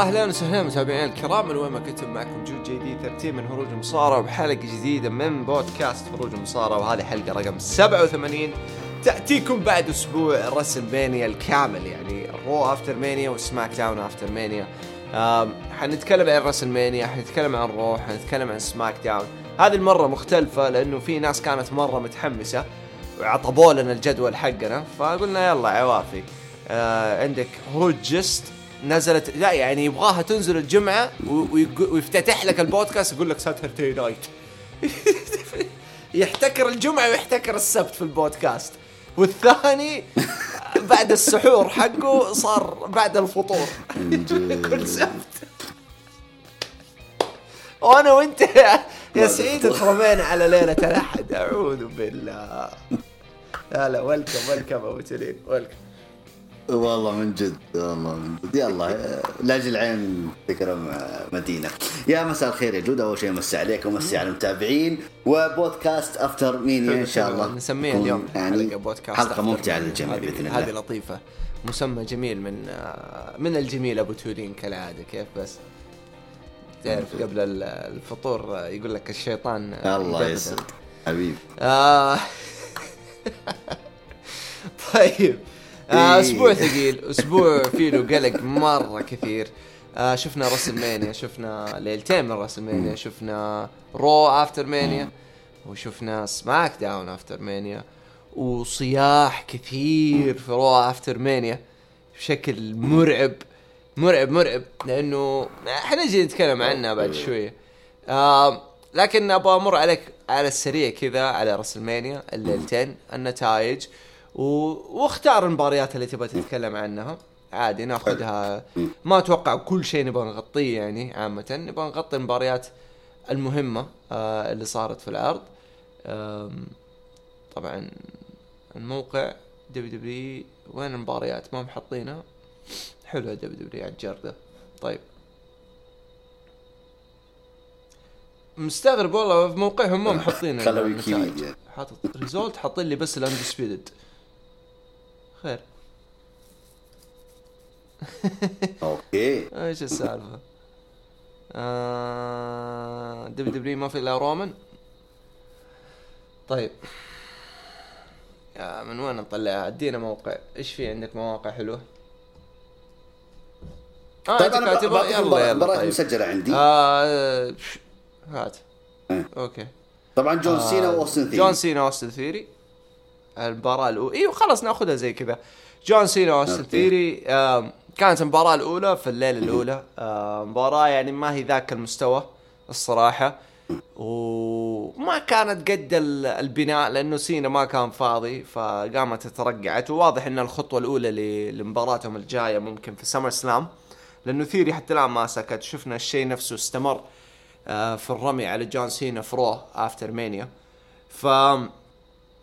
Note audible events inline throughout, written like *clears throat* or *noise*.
أهلا وسهلا متابعينا الكرام من وين ما كنتم معكم جود دي 13 من هروج المصارعه وبحلقة جديدة من بودكاست هروج المصارعه وهذه حلقة رقم 87 تأتيكم بعد أسبوع WrestleMania الكامل يعني Raw After Mania و SmackDown After Mania. حنتكلم عن WrestleMania حنتكلم عن Raw حنتكلم عن SmackDown. هذه المرة مختلفة لأنه في ناس كانت مرة متحمسة وعبوا لنا الجدول حقنا فقلنا يلا عوافي. آه عندك هروج جست نزلت لا يعني يبغاها تنزل الجمعة ويفتتح لك البودكاست يقول لك Saturday Night *laughs* يحتكر الجمعة ويحتكر السبت في البودكاست. والثاني بعد السحور حقه صار بعد الفطور. *laughs* كل سبت. وأنا وأنت يا سعيد ترمينا على ليلة الأحد. أعوذ بالله. لا لا welcome welcome أبو تلين welcome والله من جد والله من جد. يلا لاجل العين تكرم مدينة. يا مساء الخير يا جود أول شيء مسي عليك ومسي على المتابعين. وبودكاست After Mania إن شاء الله؟ *laughs* نسميها اليوم يعني بودكاست حلقة ممتعة للجميع بإذن الله. هذه لطيفة. مسمى جميل من من الجميل أبو تورين كالعادة كيف بس؟ تعرف قبل الفطور يقول لك الشيطان الله يسعدك حبيبي. آه. *laughs* طيب. آه إيه. أسبوع ثقيل. أسبوع فيه له قلق مرة كثير. آه شفنا WrestleMania شفنا ليلتين من WrestleMania شفنا Raw After Mania. وشفنا SmackDown After Mania. وصياح كثير في Raw After Mania. بشكل مرعب. مرعب مرعب. لأنه حنجي نتكلم عنها بعد شوية. آه لكن أبغى أمر عليك على السريع كذا على WrestleMania الليلتين النتائج. واختار المباريات اللي تبغى تتكلم عنها. عادي ناخذها. ما أتوقع كل شيء نبغى نغطيه يعني عامة. نبغى نغطي المباريات المهمة آه اللي صارت في العرض. طبعا الموقع WWE وين المباريات؟ ما محطينها حلوة WWE على الجردة. طيب. مستغرب والله في موقعهم ما محطين خلوا حاطط ريزولت حاطين لي بس الاندسبيدد خير أوكي إيش السالفه؟ آه دبليو دبليو ما في الا رومان طيب يا من وين نطلعها؟ ادينا موقع، إيش في عندك مواقع حلوة؟ آه طيب أنا كاتبها يلا يلا طيب. مسجله عندي آه هات. أوكي طبعا جون سينا آه واوستن ثيري جون سينا واوستن ثيري المباراة الأولى. إيوه خلاص نأخذها زي كذا. جون سينا واوستن ثيري كانت المباراة الأولى في الليلة الأولى. مباراة يعني ما هي ذاك المستوى الصراحة. وما كانت قد البناء لأنه سينا ما كان فاضي فقامت ترقعت. وواضح إن الخطوة الأولى لمباراتهم الجاية ممكن في SummerSlam لأنه ثيري حتى الآن ما سكت. شفنا الشيء نفسه استمر آه، في الرمي على جون سينا في Raw After Mania. ف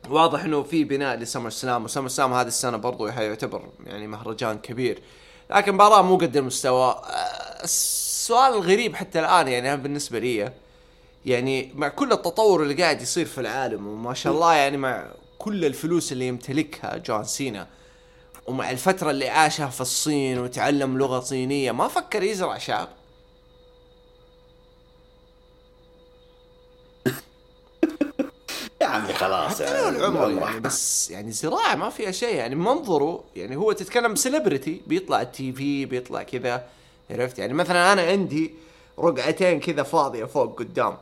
واضح إنه في بناء ل SummerSlam و SummerSlam هذه السنة برضو يعتبر يعني مهرجان كبير. لكن مباراة مو قد المستوى. آه، السؤال الغريب حتى الآن يعني بالنسبة لي يعني مع كل التطور اللي قاعد يصير في العالم وما شاء الله يعني مع كل الفلوس اللي يمتلكها جون سينا ومع الفترة اللي عاشها في الصين وتعلم لغة صينية ما فكر يزرع شعر عمي خلاص يعني العمر يعني بس يعني زراعة ما فيها شيء يعني. منظره يعني هو تتكلم سيلبرتي بيطلع التي في بيطلع كذا عرفت يعني؟ مثلا أنا عندي رقعتين كذا فاضية فوق قدام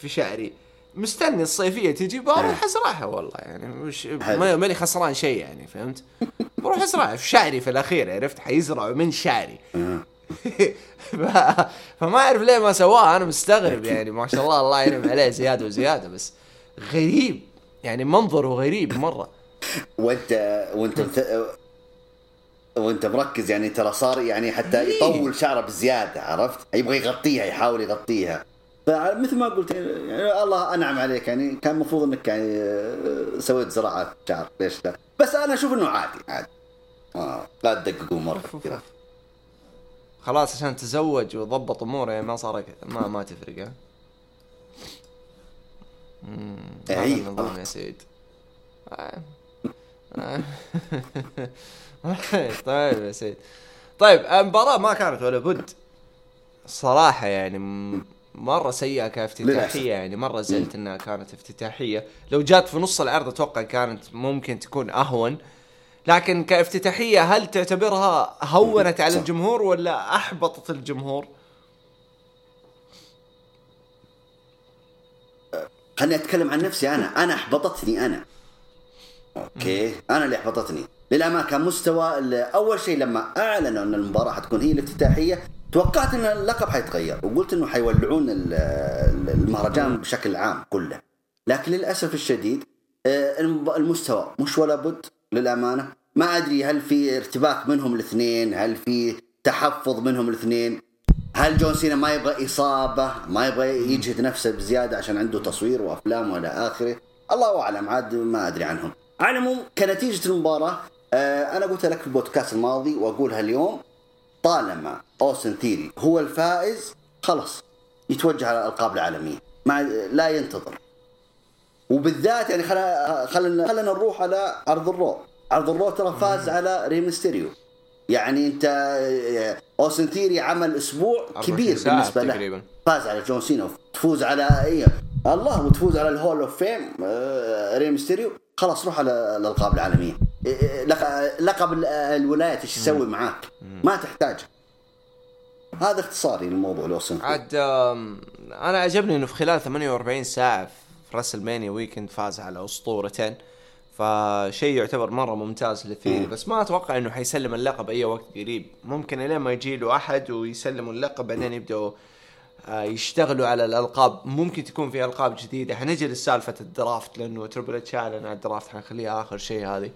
في شعري. مستني الصيفية تجي بروح أزرعها والله يعني. مش ماني خسران شيء يعني فهمت؟ بروح أزرعها في شعري في الأخير عرفت؟ حيزرعوا من شعري. *laughs* فما أعرف ليه ما سواها أنا مستغرب يعني. ما شاء الله الله ينعم عليه زيادة وزيادة بس غريب. يعني منظره غريب مرة. وانت وانت وانت مركز يعني ترى صار يعني حتى. يطول شعره بزيادة عرفت؟ يبغى يغطيها يحاول يغطيها. فمثل ما قلت يعني الله أنعم عليك يعني كان المفروض إنك يعني سويت زراعة شعر ليش لا؟ بس أنا أشوف إنه عادي عادي. آه لا تدققوا مرة خلاص عشان تزوج وضبط أموره يعني ما صار ما ما تفرق ها؟ هذا النظام يا سيد آه. *laughs* آه. طيب يا سيد طيب المباراة ما كانت ولا بد صراحة يعني م- مرة سيئة للأسف. كافتتاحيه يعني مرة زعلت إنها كانت افتتاحية لو جات في نص العرض أتوقع كانت ممكن تكون أهون لكن كافتتاحية هل تعتبرها هونت على. الجمهور ولا أحبطت الجمهور؟ خليني أتكلم عن نفسي أنا. أنا أحبطتني أنا. أوكي. أنا اللي أحبطتني. للامانه كان مستوى أول شيء لما أعلنوا إن المباراة حتكون هي الافتتاحية توقعت إن اللقب حيتغير وقلت إنه حيولعون ال- ال- المهرجان بشكل عام كله. لكن للأسف الشديد آه، الم- المستوى مش ولا بد للأمانة. ما أدري هل في ارتباك منهم الاثنين هل في تحفظ منهم الاثنين. هل جون سينا ما يبغى إصابة؟ ما يبغى يجهد نفسه بزيادة عشان عنده تصوير وأفلام وإلى آخره؟ الله أعلم عاد ما أدري عنهم. على العموم كنتيجة المباراة آه أنا قلت لك في البودكاست الماضي وأقولها اليوم طالما أوسن ثيري هو الفائز خلاص يتوجه على الألقاب العالمية. ما لا ينتظر. وبالذات يعني خلينا خلينا نروح على عرض ال Raw. عرض ال Raw ترى فاز على ريمستيريو يعني انت اوستن ثيري عمل أسبوع 24 كبير بالنسبة له. تقريبا. فاز على جون سينا تفوز على اي الله وتفوز على ال Hall of Fame آه، ري ميستيريو. خلاص روح على الألقاب العالمية. إيه، إيه، لق- لقب ال- الولايات إيش يسوي معاك؟ ما تحتاج. هذا اختصاري للموضوع لاوستن عاد أنا عجبني إنه في خلال 48 ساعة في WrestleMania weekend فاز على أسطورتين. فشيء يعتبر مرة ممتاز لثيري بس ما أتوقع إنه حيسلم اللقب أي وقت قريب. ممكن إلين ما يجي له أحد ويسلموا اللقب بعدين يبدأوا آه، يشتغلوا على الألقاب. ممكن تكون في ألقاب جديدة. حنجي لسالفه ال draft لأنه Triple H اعلن عن ال draft حنخليها آخر شيء هذه.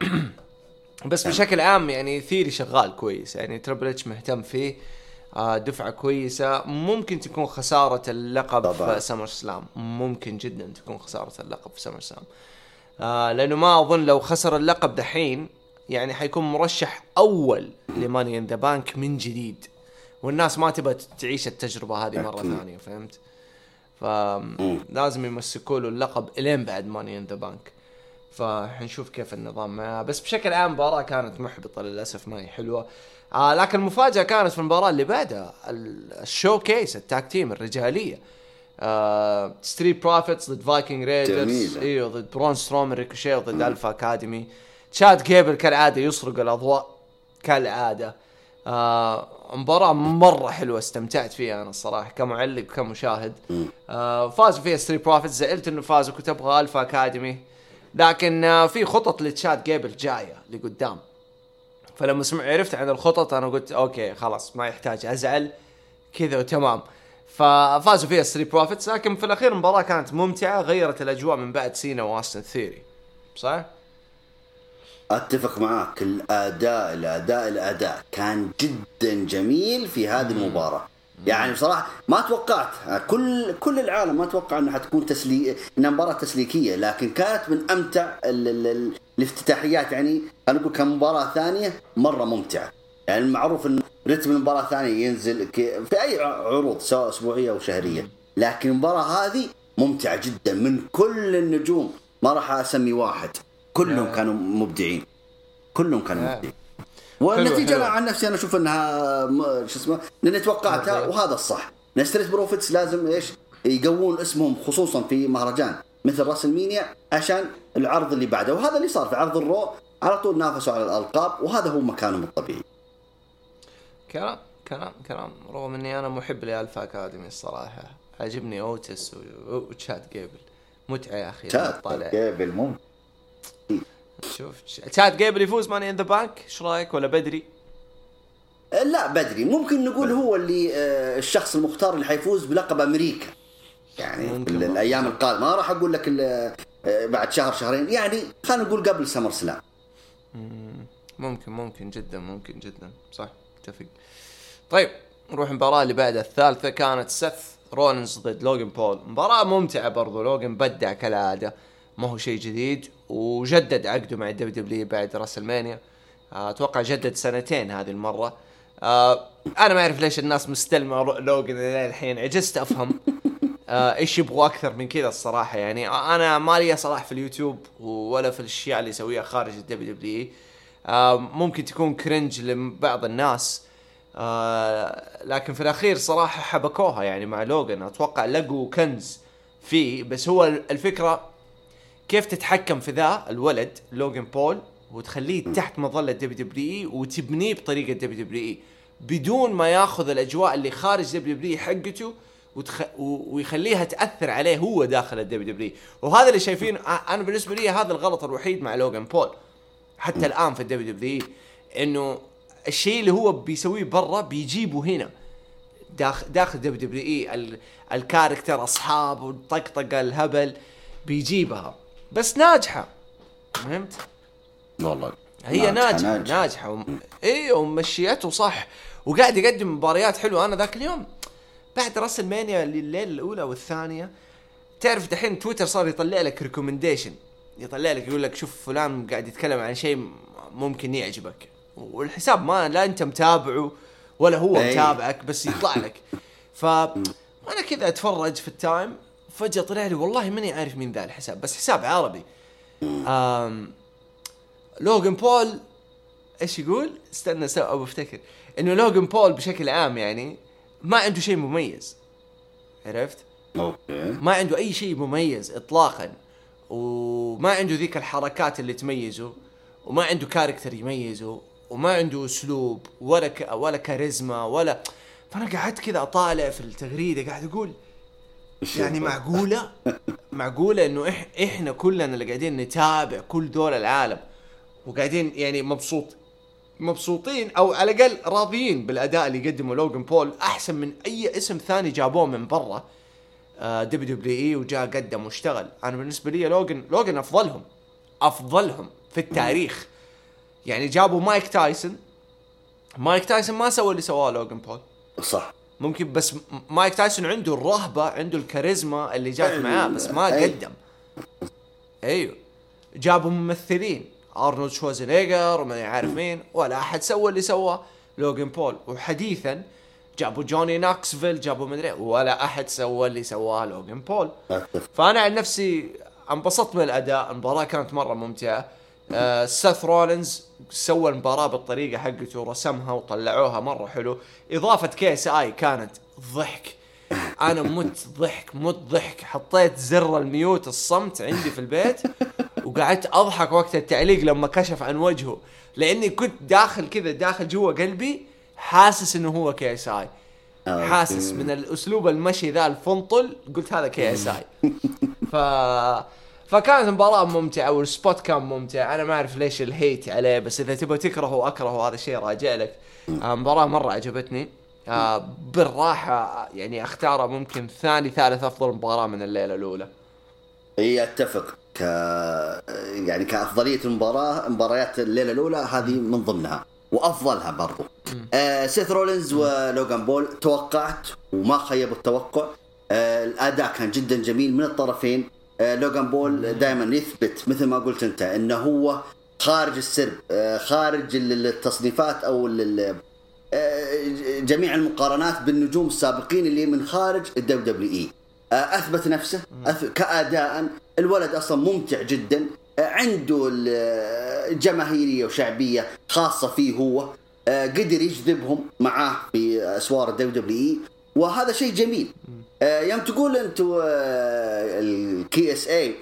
*clears throat* بس بشكل عام يعني ثيري شغال كويس. يعني Triple H مهتم فيه. آه، دفعة كويسة. ممكن تكون خسارة اللقب طبعاً. في SummerSlam ممكن جدا تكون خسارة اللقب في SummerSlam آه لأنه ما أظن لو خسر اللقب دحين يعني حيكون مرشح أول ل Money in the Bank من جديد. والناس ما تبغى تعيش التجربة هذه مرة أكيد. ثانية فهمت؟ فلازم يمسكوا له اللقب إلين بعد Money in the Bank. فحنشوف كيف النظام معاه. بس بشكل عام المباراة كانت محبطة للأسف ما هي حلوة. آه لكن المفاجأة كانت في المباراة اللي بعدها ال- ال showcase ال tag team الرجالية. آه ستريت بروفيتس ضد فايكنج رايدرز. إيوه ضد برون سترومن ريكوشيه ضد الفا اكاديمي تشاد جيبل كالعادة يسرق الأضواء كالعادة. آه مباراة مرة حلوة استمتعت فيها أنا الصراحة كمعلق وكمشاهد آه فازوا فيها ستريت بروفيتس زعلت إنه فازوا كنت أبغى ألفا أكاديمي لكن آه في خطط لتشاد جيبل جاية لقدام. فلما سمع عرفت عن الخطط أنا قلت okay خلاص ما يحتاج أزعل. كذا وتمام ففازوا فيها ستريت بروفيتس لكن في الأخير المباراة كانت ممتعة غيرت الأجواء من بعد سينا وأوستن ثيوري صح؟ أتفق معاك. الأداء الأداء الأداء كان جدا جميل في هذه المباراة. يعني بصراحة ما توقعت. كل كل العالم ما توقع إنها حتكون تسلي إنها مباراة تسليكية لكن كانت من أمتع ال... ال... ال... الافتتاحيات. يعني خلينا نقول كمباراه ثانية مرة ممتعة. يعني المعروف إن رتم المباراة الثانية ينزل. في أي عروض سواء أسبوعية أو شهرية. لكن المباراة هذه ممتعة جدا. من كل النجوم ما راح أسمي واحد. كلهم كانوا مبدعين. كلهم كانوا نعم. مبدعين. والنتيجة حلو. أنا عن نفسي أنا أشوف إنها شو اسمه لأني توقعتها حلو. وهذا الصح. ستريت بروفيتس لازم إيش؟ يقوون اسمهم خصوصا في مهرجان مثل راسلمينيا عشان العرض اللي بعده. وهذا اللي صار في عرض الرو على طول نافسوا على الألقاب وهذا هو مكانهم الطبيعي. كلام كلام كلام. رغم إني أنا محب لالفا أكاديمي الصراحة. عجبني أوتس و- وتشاد جيبل. متعة يا أخي تطالع قبل مو شوف تشاد جيبل يفوز ماني إن ذا بانك؟ إيش رأيك؟ ولا بدري؟ لا بدري. ممكن نقول هو اللي آه، الشخص المختار اللي حيفوز بلقب أمريكا. يعني ممكن. الأيام القادمة. ما راح أقول لك آه، بعد شهر شهرين. يعني خلينا نقول قبل سمر سلام. ممكن ممكن جدا ممكن جدا. صح. اتفق طيب نروح المباراة اللي بعدها. الثالثة كانت سث رولنز ضد لوجن بول. مباراة ممتعة برضو. لوجن بدع كالعادة. ما هو شيء جديد وجدد عقده مع الدبليو دبليو بعد راسلمانيا. آه، أتوقع جدد سنتين هذه المرة. آه أنا ما أعرف ليش الناس مستلمة لوجن الحين. عجزت أفهم. آه، إيش يبغوا أكثر من كذا الصراحة يعني. أنا ما لي صلاح في اليوتيوب ولا في الأشياء اللي يسويها خارج الدبليو دبليو ممكن تكون cringe لبعض الناس. آه لكن في الأخير صراحة حبكوها يعني مع لوجن أتوقع لقوا كنز فيه. بس هو الفكرة كيف تتحكم في ذا الولد لوجن بول وتخليه تحت مظلة دبليو دبليو إي وتبنيه بطريقة دبليو دبليو إي بدون ما ياخذ الأجواء اللي خارج دبليو دبليو حقته وتخ... و... ويخليها تأثر عليه هو داخل الدبليو دبليو وهذا اللي شايفين. أنا بالنسبة لي هذا الغلط الوحيد مع لوجان بول. حتى الآن في الدبليو دبليو إنه الشيء اللي هو بيسويه برا بيجيبه هنا. داخل داخل دبليو دبليو إي ال character أصحاب والطقطقه الهبل بيجيبها. بس ناجحة. فهمت؟ والله. هي ناجحة ناجحة, ناجحة. وم... اي ومشيته صح. وقاعد يقدم مباريات حلوة أنا ذاك اليوم. بعد راسلمانيا الليلة الأولى والثانية. تعرف دحين تويتر صار يطلع لك recommendation يطلع لك يقول لك شوف فلان قاعد يتكلم عن شيء ممكن يعجبك. والحساب ما لا انت متابعه ولا هو أي. متابعك بس يطلع لك. ف وأنا كذا اتفرج في ال time فجأة طلع لي والله ماني عارف مين ذا الحساب بس حساب عربي. آم لوجن بول إيش يقول؟ استنى أبغى أفتكر. إنه لوجن بول بشكل عام يعني ما عنده شيء مميز. عرفت؟ okay. ما عنده أي شيء مميز اطلاقا. وما عنده ذيك الحركات اللي تميزه وما عنده character يميزه وما عنده أسلوب ولا ك... ولا كاريزما ولا فأنا قعدت كذا أطالع في التغريدة قاعد أقول يعني معقولة؟ *laughs* معقولة إنه إح... إحنا كلنا اللي قاعدين نتابع كل دول العالم وقاعدين يعني مبسوط مبسوطين أو على الأقل راضيين بالأداء اللي يقدمه لوجن بول أحسن من أي اسم ثاني جابوه من برا. دبليو دبليو اي وجاء قدم واشتغل. أنا بالنسبة لي لوجن لوجن أفضلهم أفضلهم في التاريخ. يعني جابوا مايك تايسون. مايك تايسون ما سوى اللي سواه لوجن بول. صح. ممكن بس مايك تايسون عنده الرهبة عنده الكاريزما اللي جات معاه بس ما قدم. أيوه. جابوا ممثلين. أرنولد شوازنيجر وما عارف مين ولا أحد سوى اللي سواه لوجن بول. وحديثا جابوا جوني نوكسفيل جابوا مدري ولا أحد سوى اللي سواه لوجن بول. فأنا عن نفسي انبسطت من الأداء المباراة كانت مرة ممتعة. آه سيث رولينز سوى المباراة بالطريقة حقته ورسمها وطلعوها مرة حلو. إضافة كي إس آي كانت ضحك. أنا مت ضحك مت ضحك. حطيت زر ال mute الصمت عندي في البيت وقعدت أضحك وقت التعليق لما كشف عن وجهه. لأني كنت داخل كذا داخل جوا قلبي حاسس إنه هو كي اس اي حاسس من الأسلوب المشي ذا الفنطل قلت هذا كي اس اي ف فكانت المباراة ممتعة وال spot كان ممتع. أنا ما أعرف ليش ال hate عليه بس إذا تبغى تكرهه أكرهه هذا الشيء راجع لك. المباراة مرة عجبتني. آه بالراحة يعني أختاره ممكن ثاني ثالث أفضل مباراة من الليلة الأولى. إي أتفق. ك يعني كأفضلية المباراة مباريات الليلة الأولى هذه من ضمنها. وأفضلها برضو. آه سيث رولينز ولوغان بول توقعت وما خيبوا التوقع. آه الأداء كان جدا جميل من الطرفين. آه لوغان بول دائما يثبت مثل ما قلت أنت إنه هو خارج السرب آه خارج التصنيفات أو آه، جميع المقارنات بالنجوم السابقين اللي من خارج ال WWE. آه، أثبت نفسه كاداء الولد أصلا ممتع جدا. عنده جماهيرية وشعبية خاصة فيه هو آه، قدر يجذبهم معاه في أسوار ال WWE. وهذا شيء جميل. يوم تقول أنتم ال KSA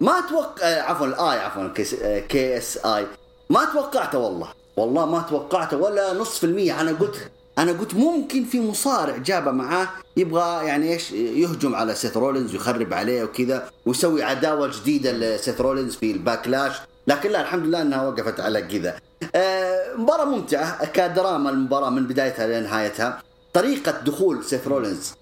ما أتوقع عفوا ال I عفوا KSI ما توقعته والله. والله ما توقعته ولا نصف المية. أنا قلت أنا قلت ممكن في مصارع جابه معاه يبغى يعني إيش يهجم على سيث رولينز ويخرب عليه وكذا ويسوي عداوة جديدة لسيث رولينز في ال Backlash. لكن لا الحمد لله إنها وقفت على كذا. آه مباراة ممتعة كدراما المباراة من بدايتها لنهايتها طريقة دخول سيث رولينز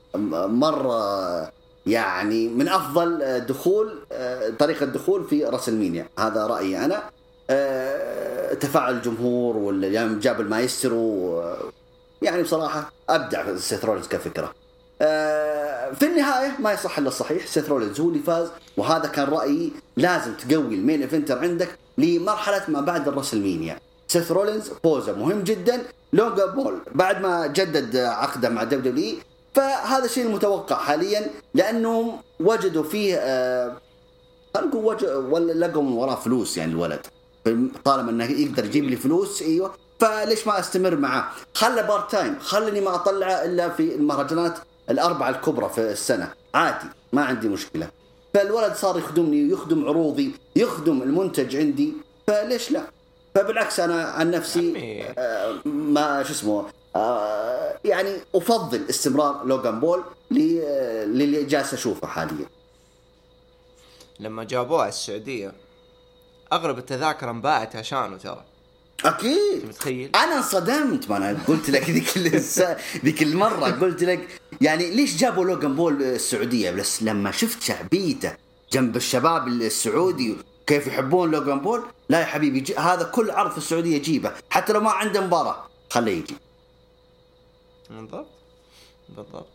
مرة يعني من أفضل دخول آه، طريقة دخول في WrestleMania هذا رأيي أنا. آه، تفاعل الجمهور ولا جاب المايسترو يعني بصراحة أبدع سيث رولينز كفكرة. آه في النهاية ما يصح إلا الصحيح سيث رولينز هو اللي فاز وهذا كان رأيي لازم تقوي ال main eventer عندك لمرحلة ما بعد ال WrestleMania. سيث رولينز فوزه مهم جدا لوغان بول بعد ما جدد عقده مع W فهذا الشيء المتوقع حاليا لأنه وجدوا فيه آه خلينا نقول ولا لقوا من وراه فلوس يعني الولد طالما إنه يقدر يجيب لي فلوس أيوه فليش ما أستمر معاه؟ خله part time، خلني ما أطلعه إلا في المهرجانات الأربعة الكبرى في السنة، عادي ما عندي مشكلة. فالولد صار يخدمني يخدم عروضي، يخدم المنتج عندي، فليش لا؟ فبالعكس أنا عن نفسي آه ما شو اسمه آه يعني أفضل استمرار لوغان بول آه، للي جالس أشوفه حاليا. لما جابوه السعودية اغلب التذاكر انباعت عشانه ترى أكيد. متخيل؟ أنا انصدمت ما أنا قلت لك ذيك *laughs* ذيك المرة قلت لك يعني ليش جابوا لوجان بول السعودية؟ بس لما شفت شعبيته جنب الشباب السعودي كيف يحبون لوجان بول لا يا حبيبي هذا كل عرض في السعودية جيبه حتى لو ما عنده مباراة خليه يجي. بالضبط. بالضبط.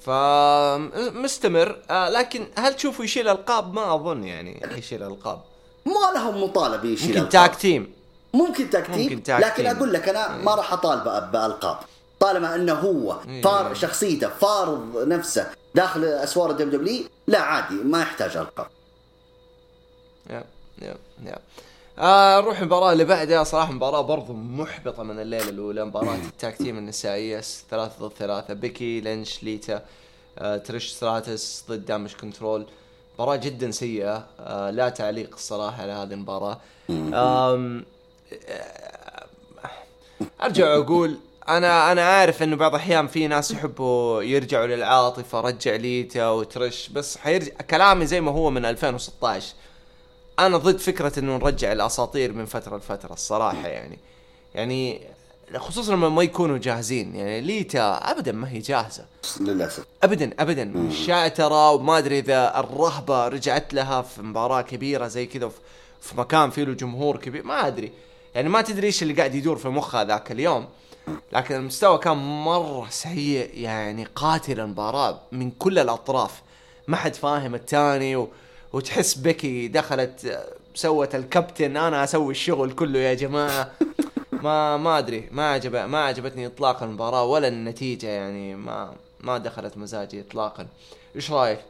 فمستمر آه لكن هل تشوفه يشيل ألقاب؟ ما أظن يعني يشيل ألقاب. ما لهم مطالبه يشيل ممكن tag team. ممكن tag team ممكن لكن. أقول لك أنا ما راح أطالبه بألقاب. طالما أنه هو إيه. فارض شخصيته فارض نفسه داخل أسوار ال WWE لا عادي ما يحتاج ألقاب. يا يا يا. آه نروح المباراة اللي بعدها. صراحة مباراة برضو محبطة من الليلة الأولى. مباراة ال tag team النسائية ثلاثة ضد ثلاثة. بيكي لينش ليتا آه تريش ستراتس ضد Damage Control. مباراة جدا سيئة. آه لا تعليق الصراحة على هذه المباراة آه أرجع أقول أنا أنا عارف إنه بعض الأحيان في ناس يحبوا يرجعوا للعاطفة رجع ليتا وترش بس حيرجع كلامي زي ما هو من 2016 أنا ضد فكرة إنه نرجع الأساطير من فترة لفترة الصراحة يعني. يعني خصوصا لما ما يكونوا جاهزين يعني ليتا ابدا ما هي جاهزة. للأسف. ابدا ابدا. شاتره وما أدري إذا الرهبة رجعت لها في مباراة كبيرة زي كذا في مكان فيه له جمهور كبير ما أدري. يعني ما تدري إيش اللي قاعد يدور في مخها ذاك اليوم لكن المستوى كان مرة سيء يعني قاتل المباراة من كل الأطراف. ما حد فاهم الثاني و... وتحس بكي دخلت سوت الكابتن أنا أسوي الشغل كله يا جماعة. ما ما أدري ما عجب ما عجبتني اطلاقا المباراة ولا النتيجة يعني ما ما دخلت مزاجي اطلاقا. إيش رأيك؟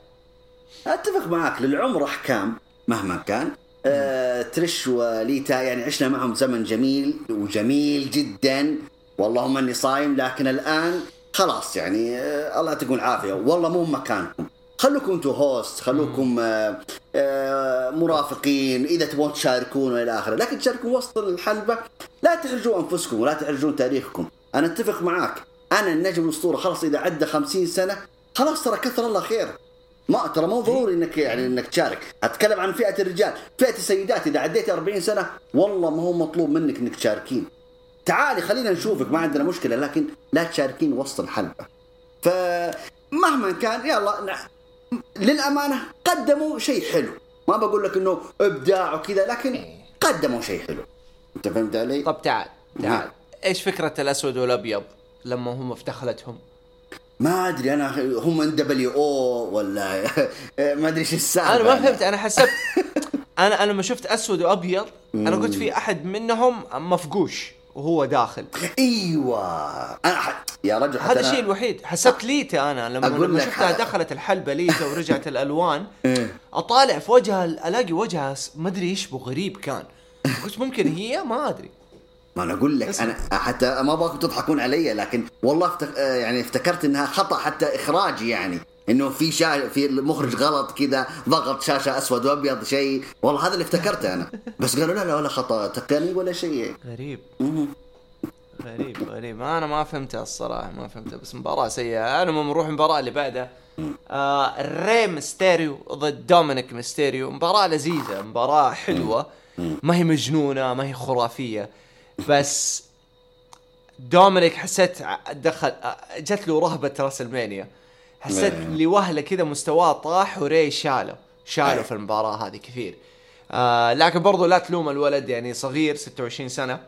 أتفق معك للعمر أحكام مهما كان. آه ترش وليتا يعني عشنا معهم زمن جميل وجميل جدا. واللهم اني صايم لكن الآن خلاص يعني آه الله يعطيكم العافية. والله مو مكانكم. خلوكم أنتم هوست خلوكم آه آه مرافقين إذا تبغون تشاركون والى آخره. لكن تشاركون وسط الحلبة لا تحرجوا أنفسكم ولا تحرجون تاريخكم. أنا أتفق معاك. أنا النجم الاسطوره خلاص إذا عدى خمسين سنة خلاص ترى كثر الله خير. ما ترى مو ضروري إنك يعني إنك تشارك أتكلم عن فئة الرجال فئة السيدات إذا عديت 40 سنة والله ما هو مطلوب منك إنك تشاركين تعالي خلينا نشوفك ما عندنا مشكلة لكن لا تشاركين وسط الحلقة فمهما كان يلا للأمانة قدموا شيء حلو ما بقول لك إنه إبداع وكذا لكن. قدموا شيء حلو أنت فهمت علي؟ طب تعال تعال إيش فكرة الأسود والأبيض لما هم في دخلتهم؟ ما أدري أنا هم إن دبليو أو ولا *laughs* ما أدري إيش السالفة أنا ما فهمت أنا حسبت *laughs* أنا أنا لما شفت أسود وأبيض أنا قلت في أحد منهم مفقوش وهو داخل. أيوه. أنا ح... يا رجل هذا الشيء الوحيد. حسبت ليتا أنا لما, لما شفتها ح... دخلت الحلبة ليتا ورجعت *laughs* الألوان إيه. أطالع في وجهها ألاقي وجهها ما أدري يشبه غريب كان. قلت ممكن هي؟ ما أدري. ما أنا أقول لك أنا حتى ما ابغاكم تضحكون علي لكن والله افتك... آه، يعني افتكرت إنها خطأ حتى إخراجي يعني إنه في شا... في المخرج غلط كذا ضغط شاشة أسود وأبيض شيء والله هذا اللي افتكرته أنا. *laughs* بس قالوا لا لا ولا خطأ تقني ولا شيء. غريب. غريب غريب. أنا ما فهمتها الصراحة ما فهمتها بس مباراة سيئة. أنا نروح المباراة اللي بعدها. آه ري ميستيريو ضد دومينيك ميستيريو. مباراة لذيذة مباراة حلوة. ما هي مجنونة ما هي خرافية. بس دومينيك حسيت دخل جت له رهبة WrestleMania حسيت لوهلة كذا مستواه طاح وري شاله شاله في المباراة هذه كثير. آه لكن برضو لا تلوم الولد يعني صغير 26 سنة.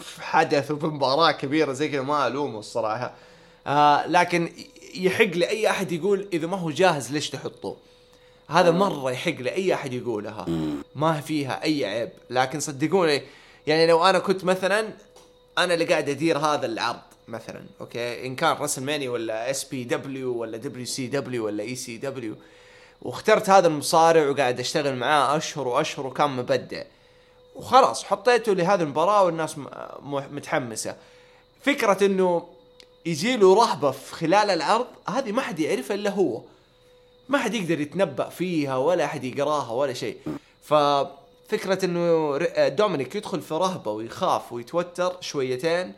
في حدث وفي مباراة كبيرة زي كذا ما ألومه الصراحة. آه لكن يحق لأي أحد يقول إذا ما هو جاهز ليش تحطوه هذا مرة يحق لأي أحد يقولها. ما فيها أي عيب. لكن صدقوني يعني لو أنا كنت مثلا أنا اللي قاعد أدير هذا العرض مثلا okay؟ إن كان WrestleMania ولا SBW ولا WCW ولا ECW واخترت هذا المصارع وقاعد أشتغل معاه أشهر وأشهر وكان مبدع. وخلاص حطيته لهذه المباراة والناس متحمسة. فكرة إنه يجي له رهبة في خلال العرض هذه ما حد يعرفها إلا هو. ما حد يقدر يتنبأ فيها ولا أحد يقراها ولا شيء. ففكرة إنه دومينيك يدخل في رهبة ويخاف ويتوتر شويتين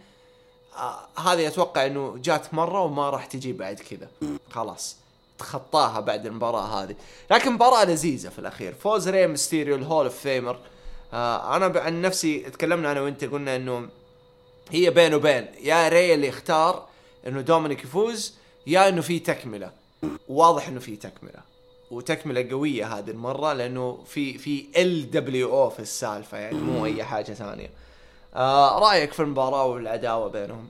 آه هذه أتوقع إنه جات مرة وما راح تجي بعد كذا. خلاص تخطاها بعد المباراة هذه. لكن مباراة لذيذة في الأخير. فوز ري ميستيريو ال Hall of Famer. آه أنا عن نفسي تكلمنا أنا وأنت قلنا إنه هي بين وبين يا ري اللي اختار إنه دومينيك يفوز يا إنه في تكملة. واضح إنه في تكملة. وتكملة قوية هذه المرة لأنه في في LWO في السالفة يعني مو أي حاجة ثانية. آه رأيك في المباراة والعداوة بينهم؟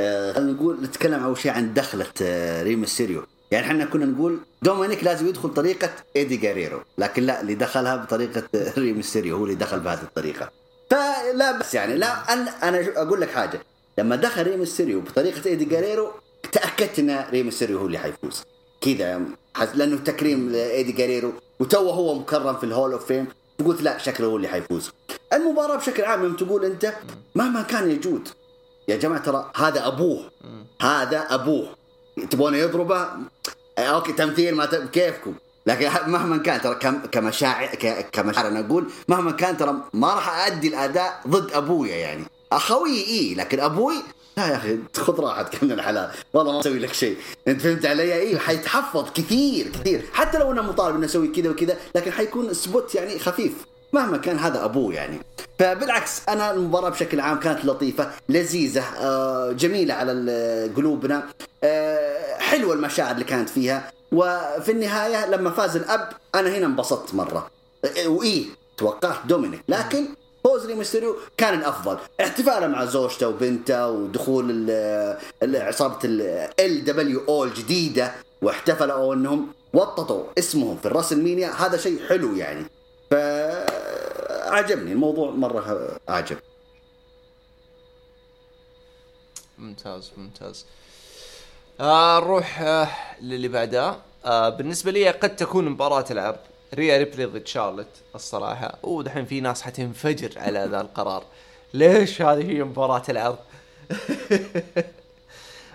آه، خلينا نقول نتكلم أول شيء عن دخلة آه، ري ميستيريو. يعني إحنا كنا نقول دومينيك لازم يدخل طريقة إيدي جاريرو لكن لا اللي دخلها بطريقة *laughs* آه، ري ميستيريو هو اللي دخل بهذه الطريقة. فلا بس يعني لا أنا أنا أقول لك حاجة. لما دخل ري ميستيريو بطريقة إيدي جاريرو تأكدت إن ري ميستيريو هو اللي حيفوز. كذا لأنه تكريم لإيدي جاريرو وتوه هو مكرم في ال Hall of Fame قلت لا شكله هو اللي حيفوز. المباراة بشكل عام يوم تقول أنت مهما كان يجود. يا جماعة ترى هذا أبوه. هذا أبوه. تبون يضربه؟ okay تمثيل ما. كيفكم؟ لكن مهما كان ترى كم... كمشاعر. كمشاعر أنا أقول مهما كان ترى ما راح ادي الأداء ضد أبويا يعني. أخوي اي لكن أبوي لا يا أخي خذ راحتك من الحلال والله ما أسوي لك شيء. أنت فهمت علي؟ اي حيتحفظ كثير كثير. حتى لو إنه مطالب إنه أسوي كذا وكذا لكن حيكون spot يعني خفيف. مهما كان هذا أبوه يعني. فبالعكس أنا المباراة بشكل عام كانت لطيفة لذيذة آه، جميلة على قلوبنا آه، حلوة المشاعر اللي كانت فيها. وفي النهاية لما فاز الأب أنا هنا انبسطت مرة. آه، وإيه توقعت دومينيك. لكن فوز ري ميستيريو كان الأفضل. احتفاله مع زوجته وبنته ودخول عصابة LWO الجديدة واحتفلوا أنهم وحطوا اسمهم في ال WrestleMania هذا شيء حلو يعني. فعجبني الموضوع مرة عجب ممتاز ممتاز. آه نروح آه للي بعدها آه بالنسبة لي قد تكون مباراة العرض ريا ريبلي ضد شارلت الصراحة. ودحين في ناس حتنفجر على ذا القرار. ليش هذه هي مباراة العرض؟ *laughs*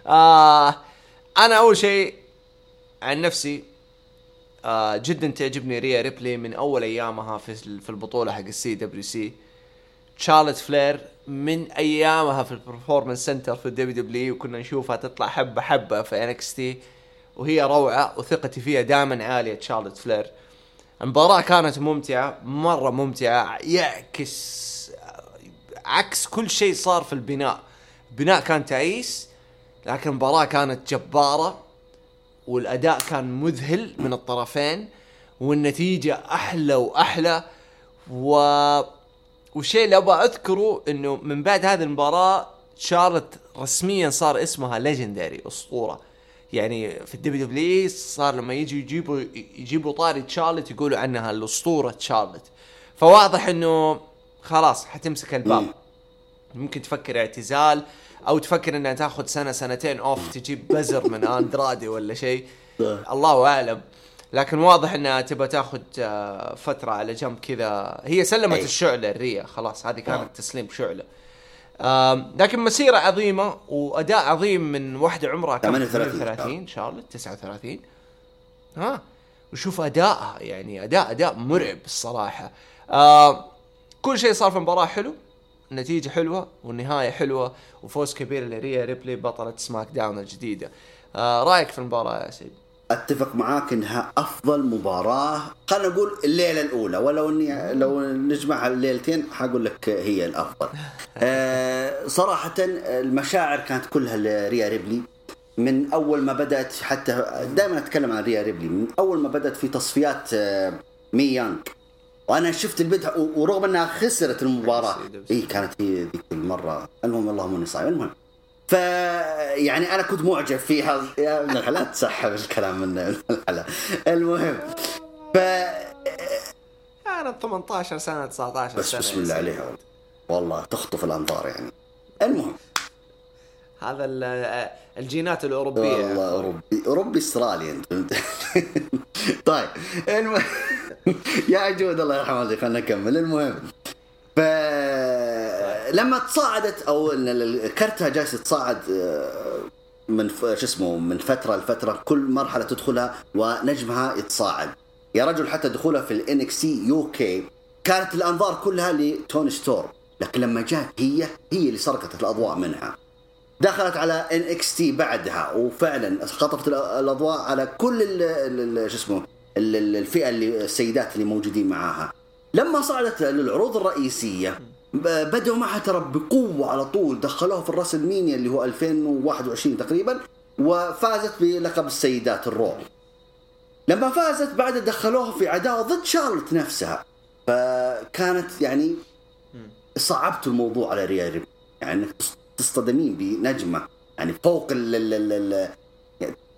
آه أنا أول شيء عن نفسي آه جدا تعجبني ريا ريبلي من أول أيامها في في البطولة حق ال CWC شارلوت فلير من أيامها في ال performance center في ال WW وكنا نشوفها تطلع حبة حبة في NXT وهي روعة وثقتي فيها دائما عالية. شارلوت فلير المباراة كانت ممتعة مرة ممتعة يعكس عكس كل شيء صار في البناء. البناء كان تعيس لكن المباراة كانت جبارة والأداء كان مذهل من الطرفين والنتيجة أحلى وأحلى. و والشيء اللي أبغى أذكره إنه من بعد هذه المباراة شارلت رسميا صار اسمها legendary أسطورة. يعني في ال WW صار لما يجي يجيبوا يجيبوا طاري شارلت يقولوا عنها الأسطورة شارلت فواضح إنه خلاص حتمسك الباب. ممكن تفكر اعتزال أو تفكر إنها تاخذ سنة سنتين أوف تجيب بزر من أندرادي ولا شيء. *laughs* الله أعلم. لكن واضح إنها تبغى تاخذ آه، فترة على جنب كذا. هي سلمت أي. الشعلة الريا. خلاص هذه آه. كانت تسليم شعلة. لكن مسيرة عظيمة وأداء عظيم من واحدة عمرها كم؟ 38. 38 شارلت 39 ها؟ وشوف ادائها يعني أداء أداء مرعب الصراحة. آه كل شيء صار في المباراه حلو. النتيجة حلوة والنهاية حلوة وفوز كبير لريا ريبلي بطلة SmackDown الجديدة. آه رأيك في المباراة يا سيد أتفق معاك إنها أفضل مباراة. خلينا نقول الليلة الأولى ولو اني لو نجمع الليلتين حقول لك هي الأفضل. *laughs* آه صراحة المشاعر كانت كلها لريا ريبلي. من أول ما بدأت حتى دائما أتكلم عن ريا ريبلي. من أول ما بدأت في تصفيات آه مي يانج وأنا شفت البدع ورغم إنها خسرت المباراة إي كانت هي ذيك المرة. المهم اللهم إني صايم. المهم ف يعني أنا كنت معجب فيها يا ابن الحلال تسحب الكلام من الحلال. المهم ف كانت 18 سنة 19 بس سنة بسم الله. عليها. والله تخطف الأنظار يعني. المهم. هذا ال- الجينات الأوروبية. والله اوروبي أوروبي إسترالي أنت. طيب المهم. يا عجود الله يرحمه خلينا نكمل. المهم. فلما تصاعدت أو ال- ال- كرتها جالس تصاعد آه، من شو اسمه من فترة لفترة كل مرحلة تدخلها ونجمها يتصاعد. يا رجل حتى دخولها في ال NXT UK كانت الأنظار كلها لتوني ستورم لكن لما جات هي هي اللي سرقت الأضواء منها. دخلت على NXT بعدها وفعلا خطفت ال- الأضواء على كل شو اسمه ال- ال- الفئة اللي السيدات اللي موجودين معاها. لما صعدت للعروض الرئيسية بدأوا معها ترى بقوة على طول دخلوها في ال WrestleMania اللي هو 2021 تقريبا وفازت بلقب السيدات ال Raw لما فازت بعد دخلوها في عداوة ضد شارلوت نفسها. فكانت يعني صعبت الموضوع على ريا ريبلي يعني تصطدمين بنجمة. يعني فوق ال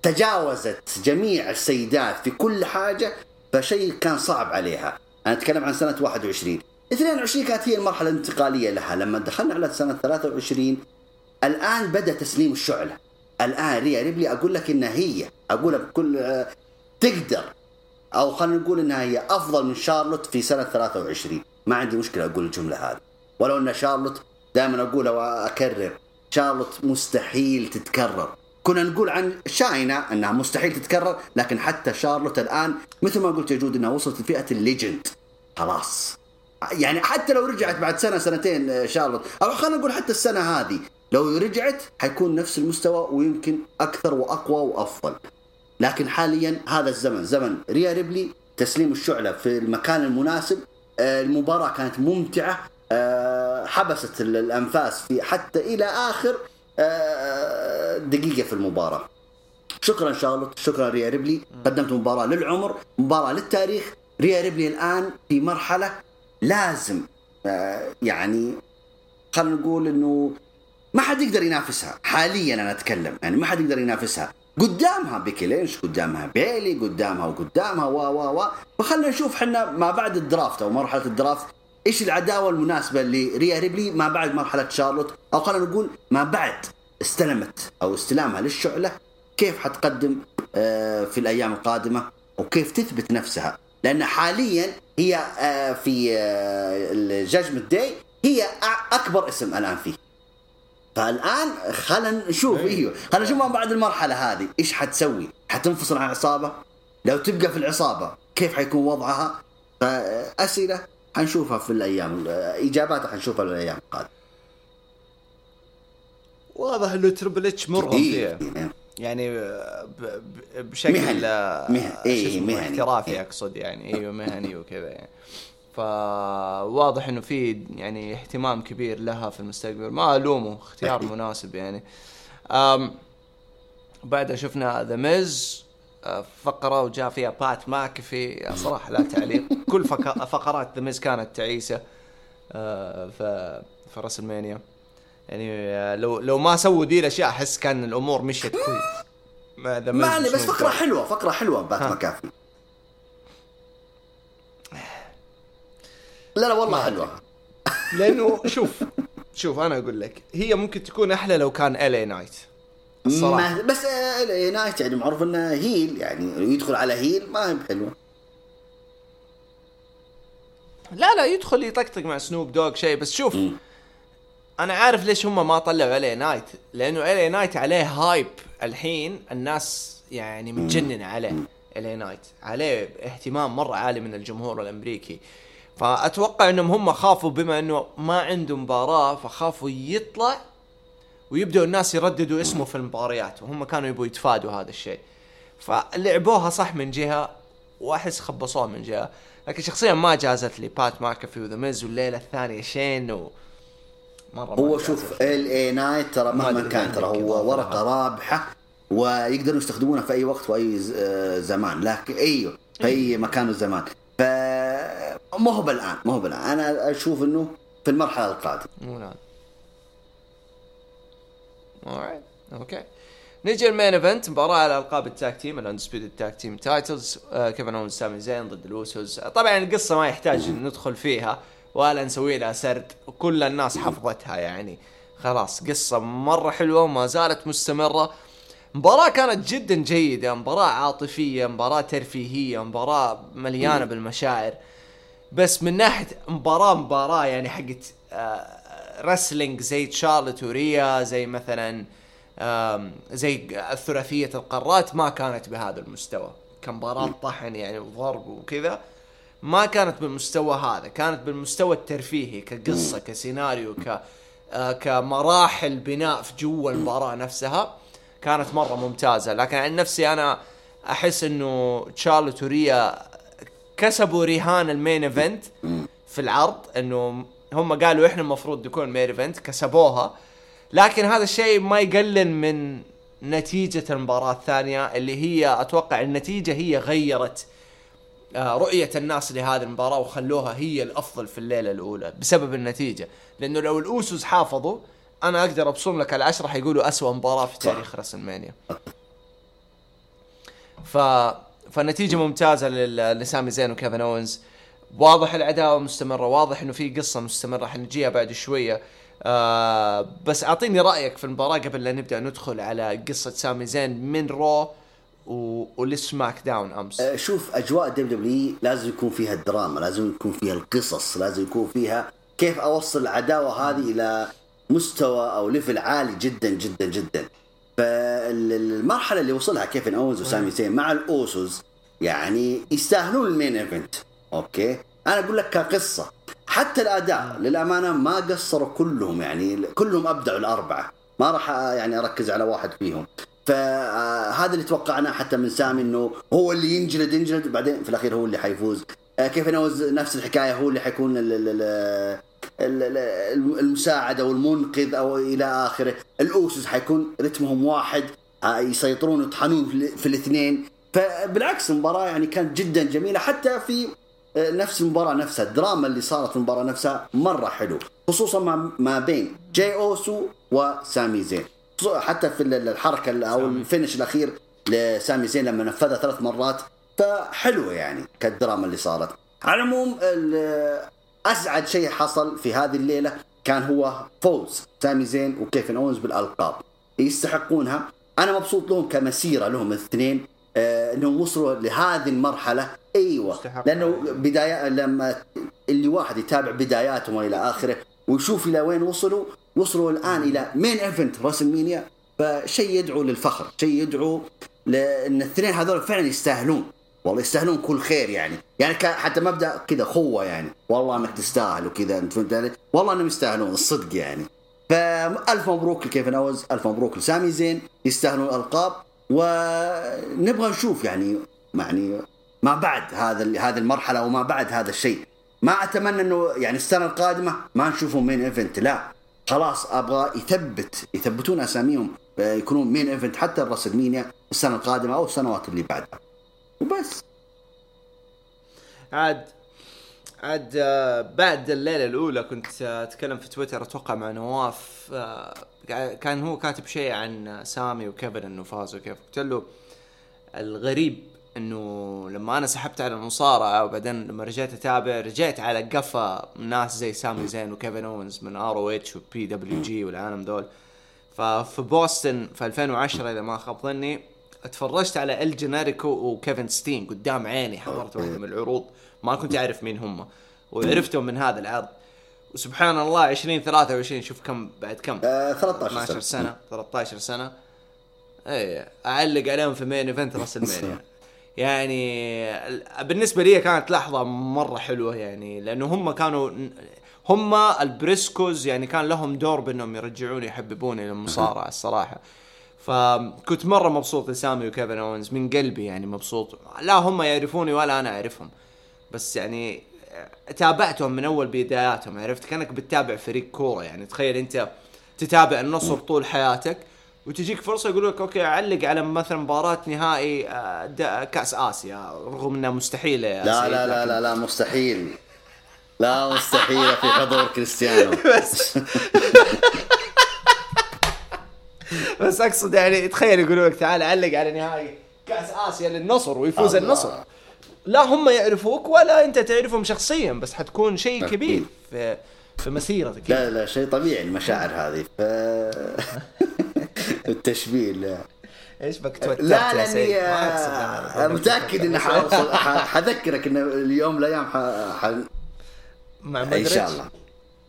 تجاوزت جميع السيدات في كل حاجة فشيء كان صعب عليها. أنا أتكلم عن سنة 21 22 كانت هي المرحلة الانتقالية لها. لما دخلنا على سنة 23 الآن بدأ تسليم الشعلة. الآن ريا ريبلي أقول لك إنها هي. أقولها بكل آه، تقدر. أو خلينا نقول إنها هي أفضل من شارلوت في سنة 23 ما عندي مشكلة أقول الجملة هذه. ولو إن شارلوت دائما اقولها وأكرر شارلوت مستحيل تتكرر. كنا نقول عن شاينا انها مستحيل تتكرر لكن حتى شارلوت الآن مثل ما قلت يا جود إنها وصلت لفئة ال legend. خلاص. يعني حتى لو رجعت بعد سنة سنتين آه، شارلوت. أو خلينا نقول حتى السنة هذه لو رجعت حيكون نفس المستوى ويمكن أكثر وأقوى وأفضل. لكن حاليا هذا الزمن زمن ريا ريبلي تسليم الشعلة في المكان المناسب آه، المباراة كانت ممتعة آه، حبست ال- الأنفاس في حتى إلى آخر. آه، دقيقة في المباراة. شكرا شارلوت شكرا ريا ريبلي. قدمت مباراة للعمر مباراة للتاريخ. ريا ريبلي الآن في مرحلة لازم آه، يعني خلينا نقول إنه ما حد يقدر ينافسها. حاليا أنا أتكلم يعني ما حد يقدر ينافسها. قدامها بيكي لينش قدامها بيلي قدامها وقدامها و و و. فخلنا نشوف حنا ما بعد الدرافت أو مرحلة الدرافت إيش العداوة المناسبة لريا ريبلي ما بعد مرحلة شارلوت أو خلينا نقول ما بعد استلمت أو استلامها للشعلة كيف حتقدم آه، في الأيام القادمة وكيف تثبت نفسها لأن حاليا هي آه، في ال Judgment Day هي أكبر اسم الآن فيه فالآن خلينا نشوف إيوه خلينا نشوف ما بعد المرحلة هذه إيش حتسوي؟ حتنفصل عن العصابة؟ لو تبقى في العصابة كيف حيكون وضعها؟ فأسئلة حنشوفها في الأيام اجاباتها حنشوفها في الأيام القادمة. واضح إنه Triple H مرهم إيه، فيها إيه. يعني ب- ب- بشكل مهني. آه، مهني. إيه، مهني. احترافي إيه. أقصد يعني أيوه مهني وكذا يعني فواضح إنه في يعني اهتمام كبير لها في المستقبل ما ألومه اختيار. مناسب يعني أم بعدها شفنا ذا ميز فقرة وجاء فيها بات ماكفي صراحة لا تعليق كل فقرات ذا ميز كانت تعيسة آه، في في WrestleMania يعني آه، لو لو ما سووا دي الأشياء أحس كان الأمور مشيت كويس ما ما بس فقرة. حلوة فقرة حلوة بات ها. مكافي. لا لا والله حلوة. لأنه *laughs* شوف شوف أنا أقول لك هي ممكن تكون أحلى لو كان LA Knight الصراحة بس آه، نايت يعني معروف إنه heel يعني يدخل على heel ما هي بحلوة. لا لا يدخل يطقطق مع Snoop Dogg شيء بس شوف مم. أنا عارف ليش هم ما طلعوا LA Knight لأنه LA Knight عليه hype الحين الناس يعني متجننة عليه LA Knight عليه اهتمام مرة عالي من الجمهور الأمريكي. فأتوقع إنهم هم خافوا بما إنه ما عنده مباراة فخافوا يطلع ويبدأوا الناس يرددوا اسمه في المباريات وهم كانوا يبغوا يتفادوا هذا الشيء. فلعبوها صح من جهة واحس خبصوها من جهة. لكن شخصيا ما جازت لي بات ماكافي و The Miz والليلة الثانية. شين و مرة هو. شوف LA Knight ترى ما مهما كان ترى هو ورقة. رابحة ويقدروا يستخدمونها في أي وقت وأي آه، زمان. لكن أيوه في أي مكان وزمان ف ما هو بالآن ما هو بالآن. أنا أشوف إنه في المرحلة القادمة. مو alright okay نجي ال main event مباراة على ألقاب ال tag team ال undisputed tag team titles كيفن اونز سامي زين ضد اليوسوس طبعا القصة ما يحتاج ندخل فيها ولا نسوي لها سرد. كل الناس حفظتها يعني. خلاص قصة مرة حلوة وما زالت مستمرة. مباراة كانت جدا جيدة. مباراة عاطفية مباراة ترفيهية مباراة مليانة بالمشاعر. بس من ناحية مباراة مباراة يعني حقت آه wrestling زي تشارلت وريا زي مثلا آم، زي الثلاثية القارات ما كانت بهذا المستوى. كمباراه طحن يعني وضرب وكذا. ما كانت بالمستوى هذا كانت بالمستوى الترفيهي كقصة كسيناريو ك آه، كمراحل بناء في جوا المباراة نفسها. كانت مرة ممتازة. لكن عن نفسي أنا أحس إنه تشارلوت وريا كسبوا رهان ال main event في العرض. إنه هم قالوا إحنا المفروض نكون مين ايفنت كسبوها. لكن هذا الشيء ما يقلل من نتيجة المباراة الثانية اللي هي أتوقع النتيجة هي غيرت آه، رؤية الناس لهذه المباراة وخلوها هي الأفضل في الليلة الأولى بسبب النتيجة. لأنه لو الأوسوس حافظوا أنا أقدر أبصم لك العشرة حيقولوا أسوأ مباراة في تاريخ رسلمانيا. ف فنتيجة ممتازة لل- لسامي زين وكيفن اونز واضح العداوة مستمرة واضح إنه في قصة مستمرة حنجيها بعد شوية. آه بس أعطيني رأيك في المباراة قبل لا نبدأ ندخل على قصة سامي زين من Raw و... ول SmackDown أمس. آه، شوف أجواء WWE لازم يكون فيها الدراما لازم يكون فيها القصص لازم يكون فيها كيف أوصل العداوة هذه إلى مستوى أو level عالي جدا جدا جدا. فالمرحلة اللي وصلها كيفن اونز وسامي زين مع الاوسوس يعني يستاهلون ال main event okay؟ أنا أقول لك كقصة. حتى الأداء للأمانة ما قصروا كلهم يعني كلهم أبدعوا الأربعة. ما راح يعني أركز على واحد فيهم. فهذا اللي توقعناه حتى من سامي إنه هو اللي ينجلد ينجلد بعدين في الأخير هو اللي حيفوز. آه، كيفن اونز نفس الحكاية هو اللي حيكون ال- ال- ال- ال- ال- المساعد أو المنقذ أو إلى آخره. الاوسوس حيكون رتمهم واحد آه، يسيطرون ويطحنون في- الاثنين. فبالعكس المباراة يعني كانت جدا جميلة حتى في آه، نفس المباراة نفسها الدراما اللي صارت في المباراة نفسها مرة حلو خصوصا ما, ما بين جاي أوسو وسامي زين. حتى في ال- الحركة ال- أو. ال finish الأخير لسامي زين لما نفذها ثلاث مرات فحلوة يعني كالدراما اللي صارت. على العموم ال- أسعد شيء حصل في هذه الليلة كان هو فوز سامي زين وكيفن أونز بالألقاب. يستحقونها. أنا مبسوط لهم كمسيرة لهم الاثنين. إنهم وصلوا لهذه المرحلة. أيوه. لأنه بدايه لما اللي واحد يتابع بداياتهم وإلى آخره ويشوف إلى وين وصلوا وصلوا الآن إلى main event WrestleMania فشيء يدعو للفخر شيء يدعو لأن الاثنين هذول فعلا يستاهلون. والله يستاهلون كل خير يعني. يعني حتى مبدأ كذا خوه يعني. والله إنك تستاهل وكذا أنت فهمت علي؟ والله إنهم يستاهلون الصدق يعني. فالف مبروك لكيفن أونز ألف مبروك لسامي زين. يستاهلون الألقاب. ونبغى نشوف يعني يعني ما بعد هذا هذه المرحلة وما بعد هذا الشيء. ما أتمنى إنه يعني السنة القادمة ما نشوفهم main event لا. خلاص أبغى يثبت يثبتون أساميهم آه، يكونون main event حتى ال WrestleMania السنة القادمة أو السنوات اللي بعدها. وبس. عاد عاد آه، بعد الليلة الأولى كنت آه، أتكلم في تويتر أتوقع مع نواف آه، كان هو كاتب شيء عن سامي وكيفن إنه فازوا كيف قلت له الغريب إنه لما أنا سحبت على المصارعة وبعدين لما رجعت أتابع رجعت على قفا ناس زي سامي زين وكيفن اونز من آر أو إتش وبي دبليو جي والعالم دول. ففي بوسطن في 2010 إذا ما خاب ظني اتفرجت على إل جينيريكو وكيفن ستين قدام عيني حضرت واحدة من العروض. ما كنت أعرف مين هم وعرفتهم من هذا العرض. وسبحان الله 20 23 شوف كم بعد كم؟ آه 13 12 سنة. سنة 13 سنة. اي أعلق عليهم في main event WrestleMania يعني ال- بالنسبة لي كانت لحظة مرة حلوة يعني لأنه هم كانوا هم البريسكوز يعني كان لهم دور بأنهم يرجعوني يحببوني للمصارعه *laughs* الصراحة. فكنت مرة مبسوط لسامي وكيفن اونز من قلبي يعني مبسوط. لا هم يعرفوني ولا أنا أعرفهم. بس يعني تابعتهم من أول بداياتهم عرفت؟ كأنك بتتابع فريق كورة يعني. تخيل أنت تتابع النصر طول حياتك وتجيك فرصة يقول لك okay علق على مثلا مباراة نهائي آه، كأس آسيا. رغم إنها مستحيلة يا لا لا لا لكن- لا لا مستحيل. لا مستحيل في حضور كريستيانو. *laughs* بس. *laughs* بس أقصد يعني تخيل يقولوا لك تعال علق على نهائي كأس آسيا للنصر ويفوز الله. النصر. لا هم يعرفوك ولا أنت تعرفهم شخصيا بس حتكون شيء. كبير في في مسيرتك. لا لا شيء طبيعي المشاعر هذه. ف *laughs* التشبيه لا. إيش بك توترت لا لأني آه، أنا. متأكد إني حذكرك ان اليوم من الأيام ح- ح- مع إن مدريتش؟ شاء الله.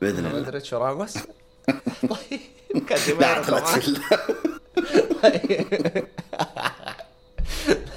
بإذن الله. مدريتش وراموس *laughs* طيب لا. تفل. *laughs*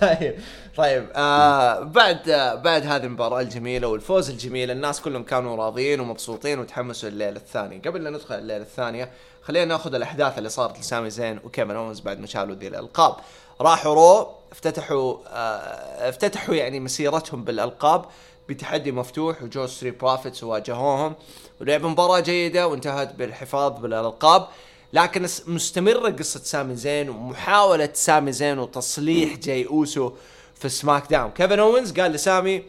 طيب. طيب آه بعد آه بعد هذه المباراة الجميلة والفوز الجميل الناس كلهم كانوا راضيين ومبسوطين وتحمسوا الليلة الثانية. قبل لا ندخل الليلة الثانية خلينا ناخذ الأحداث اللي صارت لسامي زين وكيفن أونز بعد ما شالوا ذي الألقاب. راحوا Raw افتتحوا آه افتتحوا يعني مسيرتهم بالألقاب بتحدي مفتوح وجو Street Profits وواجهوهم ولعبوا مباراة جيدة وانتهت بالحفاظ بالألقاب. لكن مستمرة قصة سامي زين ومحاولة سامي زين وتصليح جاي أوسو في SmackDown. كيفن أوينز قال لسامي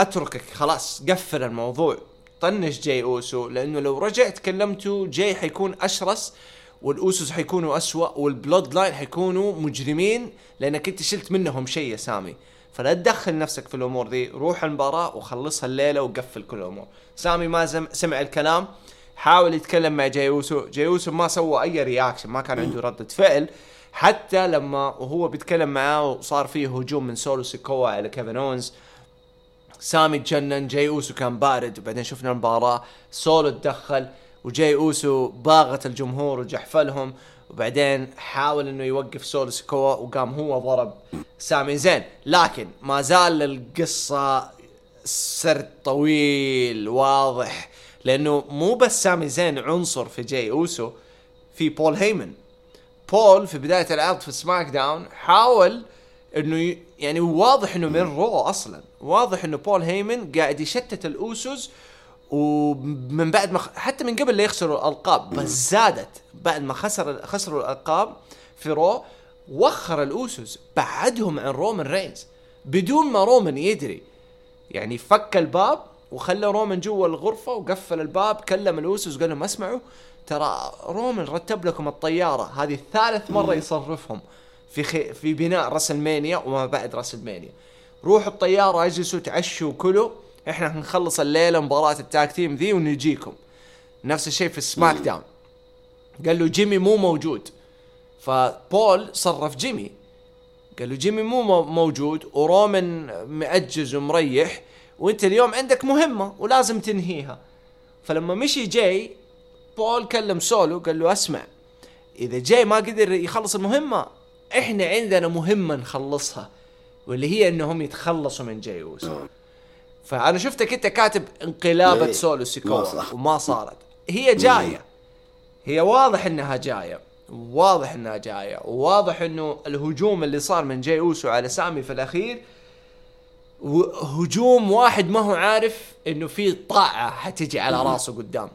أتركك خلاص قفل الموضوع. طنش جاي أوسو لأنه لو رجعت كلمته جاي حيكون أشرس والأوسوس حيكونوا أسوأ وال Bloodline حيكونوا مجرمين لأنك أنت شلت منهم شيء يا سامي. فلا تدخل نفسك في الأمور دي روح المباراة وخلصها الليلة وقفل كل الأمور. سامي ما زم سمع الكلام حاول يتكلم مع جاي أوسو. جاي أوسو ما سوى أي reaction ما كان عنده ردة فعل. حتى لما وهو بيتكلم معاه وصار فيه هجوم من سولو سيكوا على كيفن اونز سامي تجنن جاي أوسو كان بارد وبعدين شفنا المباراة سولو تدخل وجاي أوسو باغت الجمهور وجحفلهم وبعدين حاول إنه يوقف سولو سيكوا وقام هو ضرب سامي. زين لكن ما زال القصة سرد طويل واضح لأنه مو بس سامي زين عنصر في جاي أوسو في بول هيمن. بول في بداية العرض في SmackDown حاول إنه ي... يعني واضح إنه من Raw أصلا. واضح إنه بول هيمن قاعد يشتت الأوسوس ومن بعد ما. حتى من قبل لا يخسروا الألقاب بس زادت. بعد ما خسر خسروا الألقاب في رو وخر الأوسوس بعدهم عن رومان رينز. بدون ما رومان يدري. يعني فك الباب وخلى رومان جوا الغرفة وقفل الباب كلم الأوسوس قال لهم اسمعوا ترى رومان رتب لكم الطيارة. هذه ثالث مرة يصرفهم في خي... في بناء راس المانيا وما بعد راس المانيا روحوا الطيارة اجلسوا تعشوا وكلوا إحنا حنخلص الليلة مباراة ال tag team ذي ونجيكم. نفس الشيء في ال SmackDown. قال له جيمي مو موجود. فبول صرف جيمي. قال له جيمي مو مو- موجود ورومان مأجز ومريح. وانت اليوم عندك مهمة ولازم تنهيها. فلما مشي جاي بول كلم سولو قال له أسمع إذا جاي ما قدر يخلص المهمة إحنا عندنا مهمة نخلصها واللي هي إنهم يتخلصوا من جاي اوسو فأنا شفتك أنت كاتب انقلابة إيه. سولو سيكوا. وما صارت. هي جاية. هي واضح إنها جاية. واضح إنها جاية. وواضح إنه الهجوم اللي صار من جاي اوسو على سامي في الأخير هجوم واحد ما هو عارف إنه في طاعة حتجي على راسه قدام.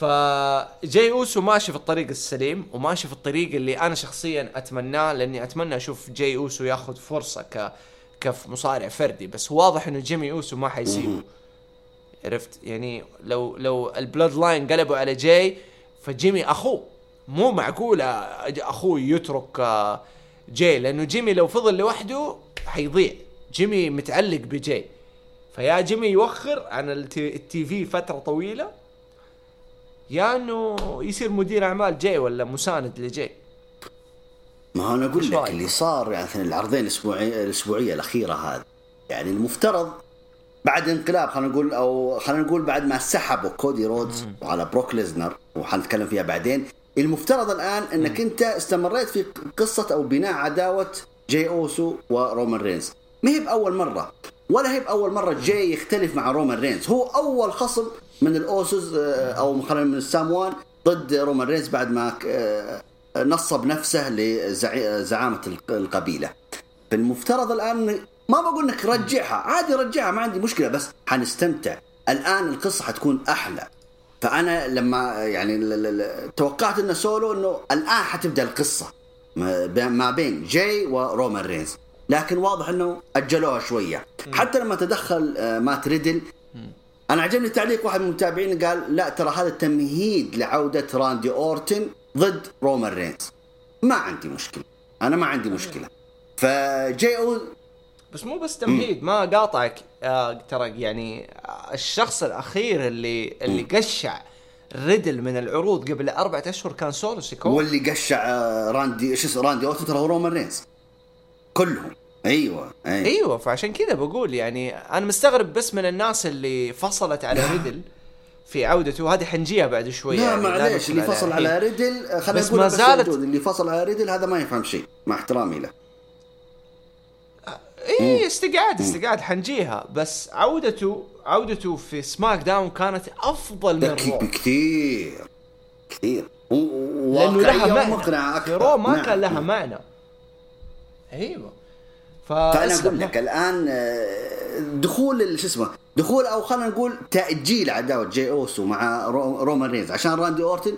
فجاي أوسو ماشي في الطريق السليم وماشي في الطريق اللي أنا شخصيا أتمناه لأني أتمنى أشوف جاي أوسو ياخذ فرصة ك كمصارع فردي. بس واضح إنه جيمي أوسو ما حيسيبه. عرفت؟ يعني لو لو ال Bloodline قلبوا على جاي فجيمي أخوه. مو معقولة أخوه يترك آه، جاي. لأنه جيمي لو فضل لوحده حيضيع. جيمي متعلق بجاي. فيا جيمي يوخر. عن ال TV فترة طويلة يا انه يصير مدير اعمال جاي ولا مساند لجاي؟ ما أنا أقول لك رأيك؟ اللي صار يعني العرضين الاسبوعيه الأسبوعية الأخيرة هذه. يعني المفترض بعد انقلاب خلينا نقول أو خلينا نقول بعد ما سحبوا كودي رودز على بروك ليزنر وحنتكلم فيها بعدين المفترض الآن إنك أنت استمريت في قصة أو بناء عداوة جاي أوسو ورومان رينز. ما هي بأول مرة ولا هي بأول مرة جاي يختلف مع رومان رينز. هو أول خصم من الأوسوس آه، أو خلينا من الساموان ضد رومان رينز بعد ما آه، نصب نفسه لزعامه القبيلة. فالمفترض الآن ما بقول إنك رجعها عادي رجعها ما عندي مشكلة بس حنستمتع. الآن القصة حتكون أحلى. فأنا لما يعني توقعت إنه سولو إنه الآن حتبدأ القصة ما بين- جاي ورومان رينز. لكن واضح إنه أجلوها شوية. حتى لما تدخل آه، مات ريدل أنا عجبني تعليق واحد من المتابعين قال لا ترى هذا تمهيد لعودة راندي أورتن ضد رومان رينز. ما عندي مشكلة. أنا ما عندي مشكلة. فجاي أو بس مو بس تمهيد ما قاطعك. آه ترى يعني آه، الشخص الأخير اللي اللي قشع ريدل من العروض قبل أربعة أشهر كان سولو سيكو. واللي قشع آه، راندي شو اسمه راندي أورتن ترى هو رومان رينز. كلهم. أيوه أيوه أيوه فعشان كذا بقول يعني أنا مستغرب بس من الناس اللي فصلت على ريدل في عودته هذه حنجيها بعد شوي لا يعني معليش اللي فصل على الحين. ريدل خلينا بس نقول ما بس زالت- موجود. اللي فصل على ريدل هذا ما يفهم شيء مع احترامي له. اي استقعاد استقعاد حنجيها. بس عودته عودته في SmackDown كانت أفضل من Raw. بكثير كثير. لأنه لها معنى. ومقنعة في أكثر. Raw ما نعم. كان لها معنى. أيوه. فأنا أقول لك الآن آه، دخول شو اسمه دخول أو خلينا نقول تأجيل عداوة جي أوسو مع رو- رومان رينز عشان راندي أورتن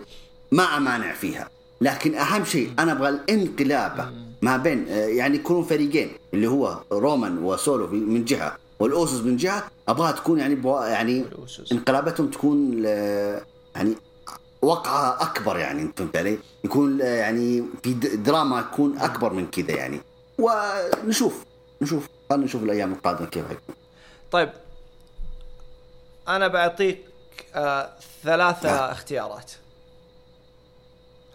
ما أمانع فيها. لكن أهم شيء أنا أبغى الانقلابه ما بين آه، يعني يكونون فريقين اللي هو رومان وسولو من جهة والأوسوس من جهة أبغاها تكون يعني بوا- يعني. انقلابتهم تكون يعني وقعها أكبر يعني أنت فهمت علي؟ يكون يعني في دراما تكون أكبر من كذا يعني. ونشوف. نشوف. خلينا نشوف الأيام القادمة كيف حيكون طيب. أنا بعطيك آه ثلاثة نعم. اختيارات.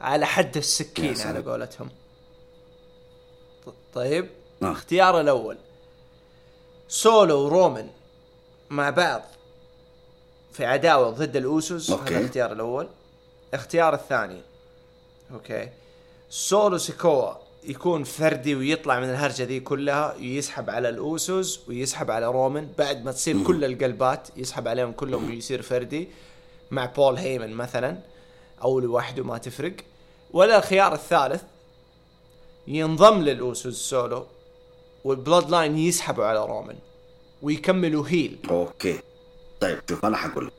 على حد السكين. على قولتهم. طيب. نعم. الاختيار الأول. سولو ورومان مع بعض في عداوة ضد الأوسوس. أوكي. هذا الاختيار الأول. الاختيار الثاني. أوكي. سولو سيكوا يكون فردي ويطلع من الهرجة ذي كلها يسحب على الأوسوس ويسحب على رومان بعد ما تصير كل القلبات يسحب عليهم كلهم ويصير فردي مع بول هيمن مثلا أو لوحده ما تفرق. ولا الخيار الثالث ينضم للأوسوس سولو وال Bloodline يسحبوا على رومان ويكملوا heel. أوكي. طيب شوف أنا حقول لك.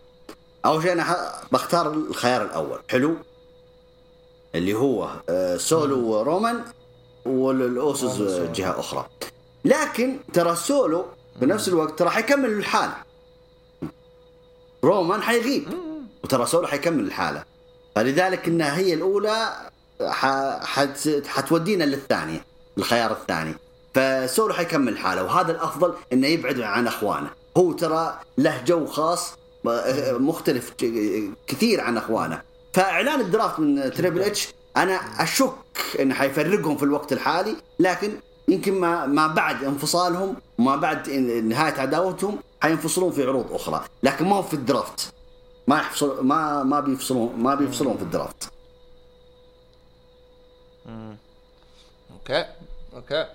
أول شيء أنا ح... بختار الخيار الأول. حلو؟ اللي هو آه، سولو ورومان والاوسوس. جهة أخرى. لكن ترى سولو بنفس الوقت ترى حيكمل الحالة. رومان حيغيب. وترى سولو حيكمل الحالة. فلذلك إنها هي الأولى. حتودينا للثانية الخيار الثاني. فسولو حيكمل الحالة. وهذا الأفضل إنه يبعد عن أخوانه. هو ترى له جو خاص مختلف كثير عن أخوانه. فإعلان ال draft من تريبل اتش أنا أشك انه حيفرقهم في الوقت الحالي لكن يمكن ما ما بعد انفصالهم وما بعد نهاية عداوتهم حينفصلون في عروض أخرى. لكن ما هو في ال draft. ما يحفصل ما ما بيفصلون ما بيفصلون في ال draft. أوكي. أوكي.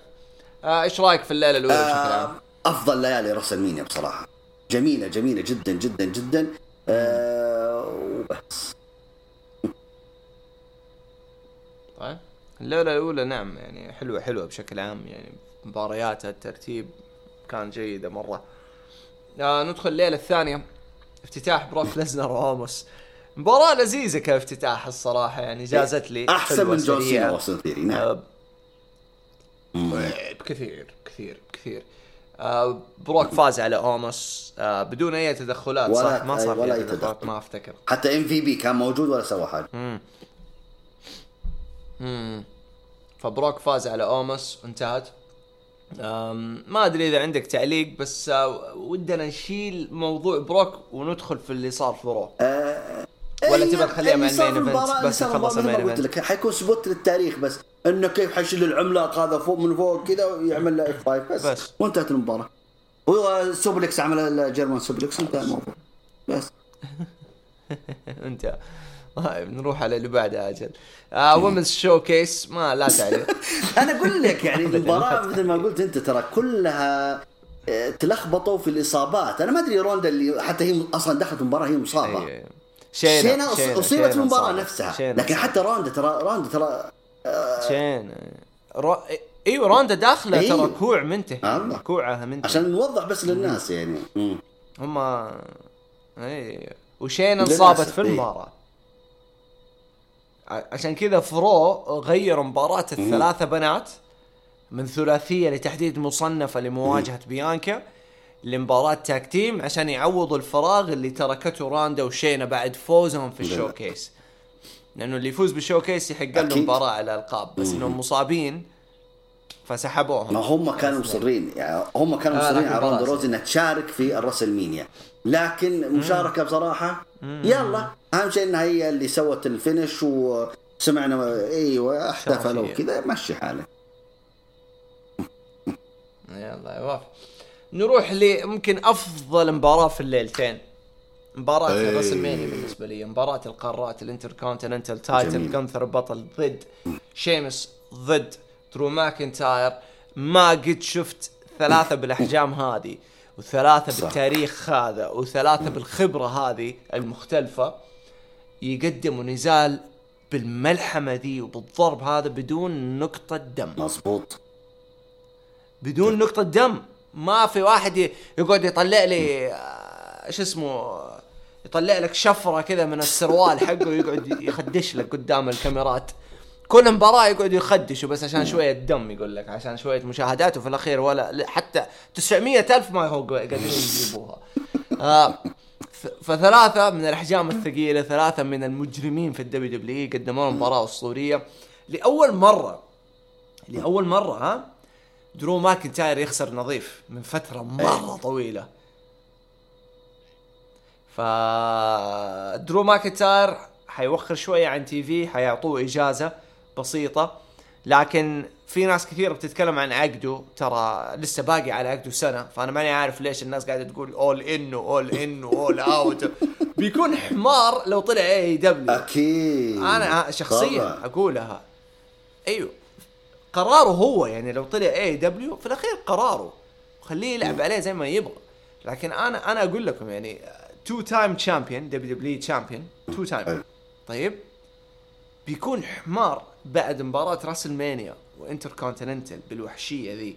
آه إيش رأيك في الليلة الأولى بشكل عام؟ آه، أفضل ليالي WrestleMania بصراحة. جميلة جميلة جدا جدا جدا. آه وبس. طيب الليلة الأولى نعم يعني حلوة حلوة بشكل عام يعني مبارياتها الترتيب كان جيدة مرة. آه ندخل الليلة الثانية. افتتاح بروك ليزنر واوموس مباراة لذيذة كافتتاح الصراحة يعني جازت لي أحسن حلوة من جون. سينا واوستن ثيري نعم. آه، بكثير كثير كثير آه بروك فاز على اوموس آه بدون أي تدخلات ولا- صح ما صار ولا في أي تدخلات تدخل. ما أفتكر. حتى إم في بي كان موجود ولا سوى حاجة؟ فبروك فاز على اوموس وانتهت ما أدري إذا عندك تعليق بس آه ودنا نشيل موضوع بروك وندخل في اللي صار في رو ولا تبغى تخليها مع ال main event؟ بس نخلص ال main قلت event. لك حيكون spot للتاريخ بس. إنه كيف حيشيل العملاق هذا فوق من فوق كذا ويعمل له F 5 بس, بس. وانتهت المباراة. و suplex عمل ال German suplex انتهى الموضوع. بس. *laughs* انت طيب *laughs* نروح على اللي بعده أجل. آه women's showcase ما لا تعليق *laughs* أنا أقول لك يعني *laughs* المباراة مثل ما قلت أنت ترى كلها آه، تلخبطوا في الإصابات. أنا ما أدري روندا اللي حتى هي أصلا دخلت المباراة هي مصابة. شينا, شينا أص- شينا- أصيبت شينا في المباراة. نفسها. شينا لكن. حتى روندا ترى روندا ترى شين رو... إيوه روندا داخلة ترى أيوه. كوع منتهي. كوعها منتهي. عشان نوضح بس للناس يعني. هم اي وشين للأسف، انصابت في إيه. عشان كذا فرو غيروا مباراة الثلاثة بنات من ثلاثية لتحديد مصنفة لمواجهة بيانكا لمباراة tag team عشان يعوضوا الفراغ اللي تركته روندا وشينا بعد فوزهم في ال showcase. لأنه اللي يفوز بال showcase يحق له. مباراة على الألقاب بس إنهم مصابين فسحبوهم. ما هم كانوا مصرين يعني هم كانوا آه، مصرين على خلاص. روزي انها تشارك في الرسلمينيا. لكن مشاركة بصراحة يلا. أهم شيء إنها هي اللي سوت ال finish وسمعنا أيوه احتفلوا. وكذا. مشي حالك. يلا يوافق نروح لممكن أفضل مباراة في الليلتين. مباراة المانيا بالنسبة لي. مباراة القارات ال intercontinental title جميل. جنثر بطل ضد شيمس ضد درو ماكنتاير ما قد شفت ثلاثة بالأحجام هذه. وثلاثة صح. بالتاريخ هذا وثلاثة بالخبرة هذه المختلفة يقدموا نزال بالملحمة ذي وبالضرب هذا بدون نقطة دم. مظبوط. بدون نقطة دم. ما في واحد يقعد يطلع لي آه، شو اسمه يطلع لك شفرة كذا من السروال حقه ويقعد يخدش لك قدام الكاميرات. كل مباراة يقعد يخدش بس عشان شوية دم يقول لك عشان شوية مشاهدات وفي الأخير ولا لا، حتى 900 ألف ما هو قادرين يجيبوها. آه ف- فثلاثة من الأحجام الثقيلة ثلاثة من المجرمين في الدبليو دبليو قدموا لنا مباراة أسطورية. لأول مرة لأول مرة ها درو ماكنتاير يخسر نظيف من فترة مرة طويلة. ف درو ماكنتاير حيوخر شوية عن TV حيعطوه إجازة. بسيطة. لكن في ناس كثير بتتكلم عن عقده ترى لسه باقي على عقده سنة. فأنا ماني عارف ليش الناس قاعدة تقول All In و All In و All Out بيكون حمار لو طلع اي دبليو أكيد. أنا شخصيا طبعاً. أقولها. أيوه. قراره هو يعني لو طلع اي دبليو في الأخير قراره. خليه يلعب عليه زي ما يبغى. لكن أنا أنا أقول لكم يعني two time champion دبليو دبليو champion two time. طيب؟ بيكون حمار. بعد مباراة راس المانيا وانتر كونتيننتال بالوحشية ذي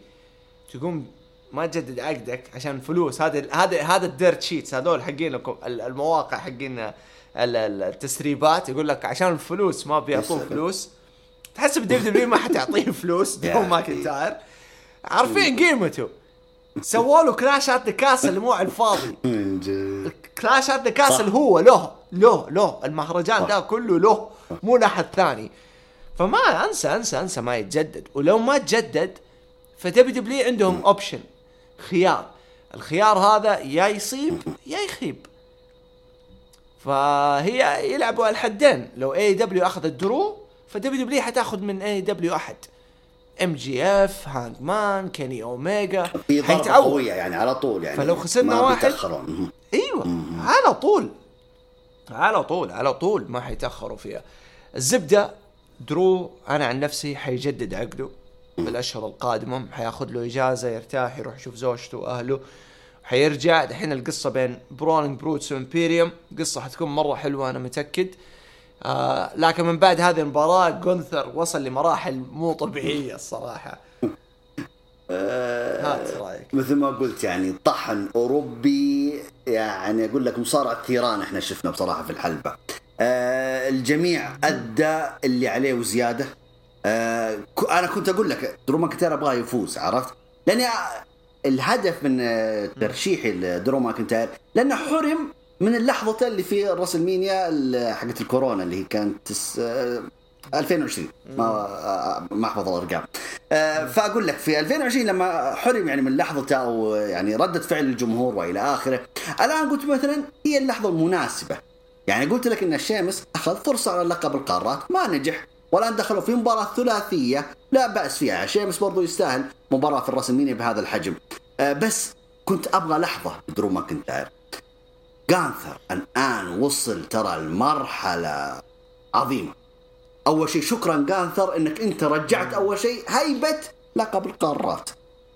تقوم ما تجدد عقدك عشان فلوس هذا هذا هذا ال dirt sheets هذول حقين المواقع حقين ال- ال- التسريبات يقول لك عشان الفلوس ما بيعطوه. فلوس تحسب الدبليو دبليو ما حتعطيه *laughs* فلوس أخي. ماكنتاير عارفين قيمته سووا له Crash at the Castle مو على الفاضي *laughs* جد Clash at the Castle. هو له له له المهرجان. ده كله له مو لاحد ثاني فما انسى انسى أنسى ما يتجدد. ولو ما تجدد فدبليو دبليو عندهم option خيار. الخيار هذا يا يصيب يا يخيب. فهي يلعبوا على الحدين. لو اي دبليو اخذت درو فدبليو دبليو حتاخذ من اي دبليو أحد. ام جي اف هانج مان كيني اوميجا حيتعود قوية يعني على طول يعني. فلو خسرنا ما واحد- بيتأخرون. أيوه على طول. على طول على طول ما حيتأخروا فيها. الزبدة درو أنا عن نفسي حيجدد عقده. بالاشهر القادمة حياخذ له إجازة يرتاح يروح يشوف زوجته وأهله. حيرجع دحين القصة بين Brawling Brutes وإمبيريوم. قصة حتكون مرة حلوة أنا متأكد. آه لكن من بعد هذه المباراة جونثر وصل لمراحل مو طبيعية الصراحة. هات رأيك. مثل ما قلت يعني طحن أوروبي يعني أقول لك مصارعة ثيران إحنا شفنا بصراحة في الحلبة. آه الجميع أدى اللي عليه وزيادة. آه أنا كنت أقول لك درو ماكنتاير أبغاه يفوز عرفت؟ لاني الهدف من آه، ترشيحي لدرو ماكنتاير لأنه حرم من اللحظة اللي في WrestleMania ال- حقت الكورونا اللي هي كانت تس... آه 2020 ما ما أحفظ الأرقام فأقول لك في 2020 لما حرم يعني من لحظته أو يعني ردة فعل الجمهور وإلى آخره الآن قلت مثلا هي اللحظة المناسبة يعني قلت لك إن الشيمس أخذ فرصة على لقب القارات ما نجح. والآن دخلوا في مباراة ثلاثية. لا بأس فيها. شيمس برضو يستاهل مباراة في WrestleMania بهذا الحجم. آه، بس كنت أبغى لحظة. درو ماكنتاير. جانثر الآن وصل ترى المرحله عظيمة. أول شيء شكرا جانثر إنك أنت رجعت أول شيء هيبة لقب القارات.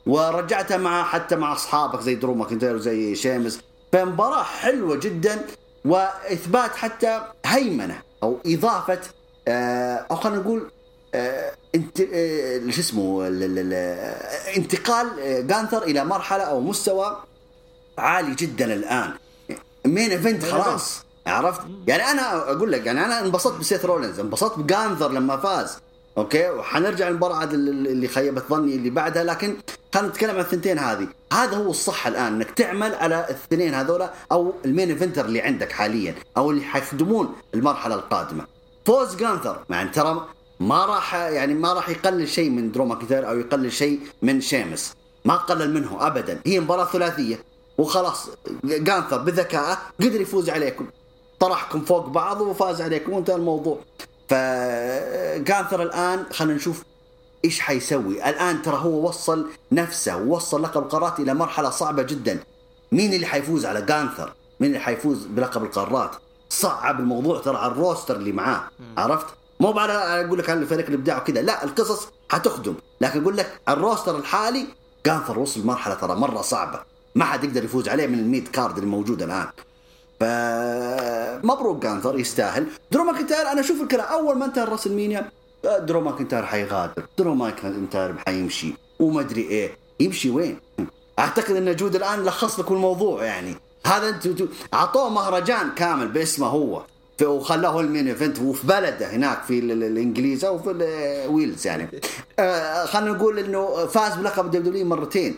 ورجعتها مع حتى مع أصحابك زي درو ماكنتاير وزي شيمس فمباراة حلوة جدا. وإثبات حتى هيمنة أو إضافة آه، أو خلينا نقول آه، انت آه، شو اسمه ال- ال- ال- انتقال جانثر إلى مرحلة أو مستوى عالي جدا الآن. main event خلاص عرفت؟ يعني أنا أقول لك يعني أنا انبسطت بسيث رولينز انبسطت بجانثر لما فاز. أوكي؟ وحنرجع للمباراة اللي خيبت ظني اللي بعدها لكن خلينا نتكلم عن الثنتين هذه. هذا هو الصح الآن إنك تعمل على الاثنين هذولا أو ال main eventer اللي عندك حاليا أو اللي حيخدمون المرحلة القادمة. فوز جانثر. يعني ترى ما راح يعني ما راح يقلل شيء من درو ماكنتاير أو يقلل شيء من شيمس. ما قلل منه ابدا. هي مباراة ثلاثية وخلاص جانثر بذكائه قدر يفوز عليكم. طرحكم فوق بعض وفاز عليكم وانتهى الموضوع. فجانثر الآن خلينا نشوف إيش حيسوي. الآن ترى هو وصل نفسه ووصل لقب القارات إلى مرحلة صعبة جدا. مين اللي حيفوز على جانثر مين اللي حيفوز بلقب القارات؟ صعب الموضوع ترى على ال roster اللي معاه عرفت؟ مو بعد أقول لك على فريق الإبداع وكذا لا القصص حتخدم. لكن أقول لك ال roster الحالي جانثر وصل مرحلة ترى مرة صعبة. ما حد يقدر يفوز عليه من ال mid card الموجود الآن. فمبروك جانثر يستاهل. درو ماكنتاير أنا أشوف الكلام أول ما انتهى WrestleMania درو ماكنتاير حيغادر. درو ماكنتاير حيمشي وما أدري إيه. يمشي وين؟ أعتقد إن جود الآن لخص لكم الموضوع يعني. هذا أنت أعطوه مهرجان كامل باسمه هو. وخلاه ال main event وفي بلده هناك في الانجليز أو في الويلز يعني. آه خلينا نقول إنه فاز بلقب WWE مرتين.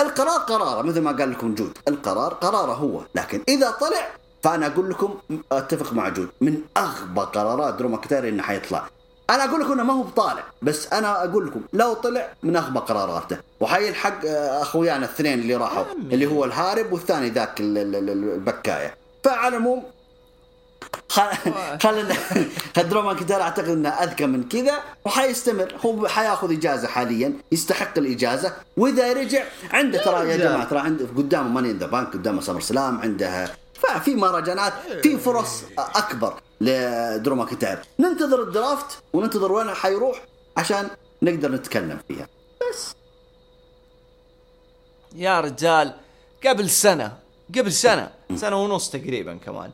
القرار قراره مثل ما قال لكم جود. القرار قراره هو. لكن إذا طلع فأنا أقول لكم أتفق مع جود. من أغبى قرارات درو ماكنتاير إنه حيطلع. أنا أقول لكم إنه ما هو بطالع. بس أنا أقول لكم لو طلع من أغبى قراراته. وحيلحق أخويانا الاثنين اللي راحوا اللي هو الهارب والثاني ذاك البكاية. فعلى العموم خلينا درو ماكنتاير أعتقد إنه أذكى من كذا وحيستمر. هو حياخذ إجازة حاليا يستحق الإجازة وإذا رجع عنده ترى يا جماعة ترى عنده قدامه Money in the Bank قدامه SummerSlam عنده ففي مهرجانات في فرص أكبر لدرو ماكنتاير ننتظر ال draft وننتظر وين حيروح عشان نقدر نتكلم فيها. بس. يا رجال قبل سنة قبل سنة سنة ونص تقريبا كمان.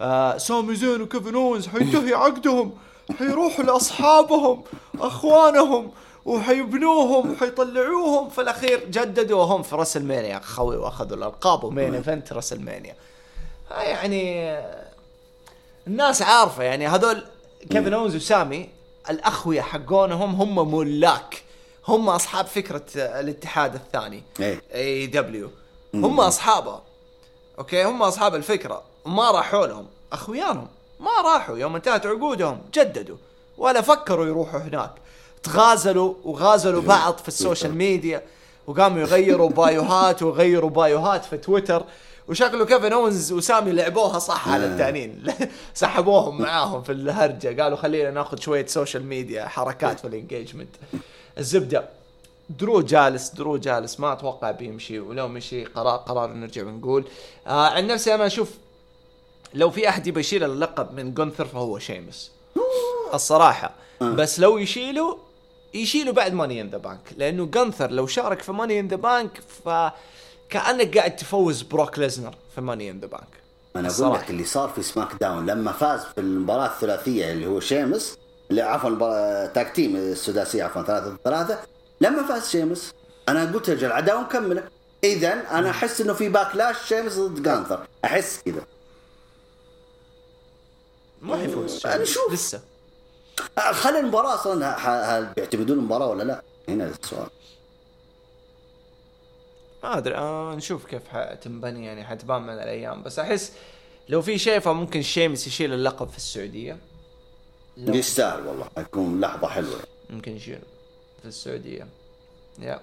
آه سامي زين وكيفن اونز حينتهي عقدهم حيروحوا لأصحابهم أخوانهم وحيبنوهم وحيطلعوهم في الأخير جددوا هم في WrestleMania خوي وأخذوا الألقاب و main event WrestleMania يعني الناس عارفة يعني هذول كيفن اونز وسامي الأخويا حقونهم هم ملاك. هم أصحاب فكرة الاتحاد الثاني AEW هم أصحابه. أوكي؟ هم أصحاب الفكرة. ما راحوا لهم. أخويانهم ما راحوا. يوم انتهت عقودهم جددوا. ولا فكروا يروحوا هناك. تغازلوا وغازلوا *laughs* بعض في ال social *laughs* media. وقاموا يغيروا بايوهات ويغيروا بايوهات في تويتر. وشكله كيفن أونز وسامي لعبوها صح على التانيين *laughs* سحبوهم معاهم في الهرجة. قالوا خلينا ناخذ شوية social media حركات في ال engagement الزبدة. درو جالس درو جالس. ما أتوقع بيمشي. ولو مشي قرار قرار نرجع ونقول. آه عن نفسي أنا أشوف لو في أحد يبغى يشيل اللقب من جونثر فهو شيمس. الصراحة. آه. بس لو يشيله يشيله بعد Money in the Bank لأنه جونثر لو شارك في Money in the Bank فكانك قاعد تفوز بروك ليزنر في Money in the Bank أنا أقول لك اللي صار في SmackDown لما فاز في المباراة الثلاثية اللي هو شيمس اللي عفوا tag team السداسية عفوا ثلاثة ثلاثة لما فاز شيمس أنا قلت رجال العداوه مكمله اذا أنا أحس إنه في Backlash شيمس ضد جانثر أحس كذا. ما حيفوز نشوف لسه. آه، خلي المباراة أصلا هل بيعتمدون المباراة ولا لا؟ هنا السؤال. ما أدري آه نشوف كيف حتنبني يعني حتبان من الأيام. بس أحس لو في شيء فممكن شيمس يشيل اللقب في السعودية. يستاهل والله حيكون لحظة حلوة. ممكن يشيل في السعودية. يا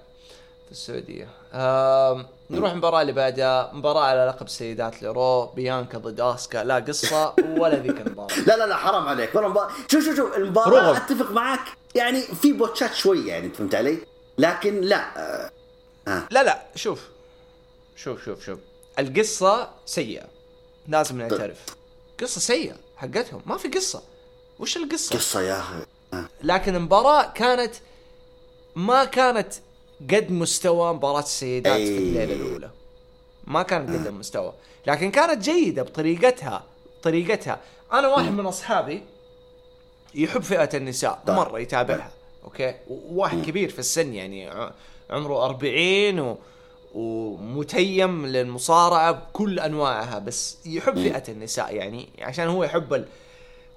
في السعودية. آه نروح المباراة اللي بعدها مباراة على لقب سيدات لرو بيانكا ضد اسكا لا قصة ولا ذيك المباراة *laughs* لا لا لا حرام عليك والله مباراة شوف شوف شوف المباراة أتفق معك يعني في بوتشات شوية يعني انت فهمت علي؟ لكن لا آه. آه. لا لا شوف شوف شوف شوف القصة سيئة لازم طيب. نعترف قصة سيئة حقتهم ما في قصة وش القصة؟ قصة يا أخي آه. لكن المباراة كانت ما كانت قد مستوى مباراة السيدات أي... في الليلة الأولى. ما كانت قد المستوى. لكن كانت جيدة بطريقتها طريقتها أنا واحد من أصحابي يحب فئة النساء طيب. مرة يتابعها أوكي؟ واحد كبير في السن يعني عمره 40 و... ومتيم للمصارعة بكل أنواعها بس يحب فئة النساء يعني عشان هو يحب ال...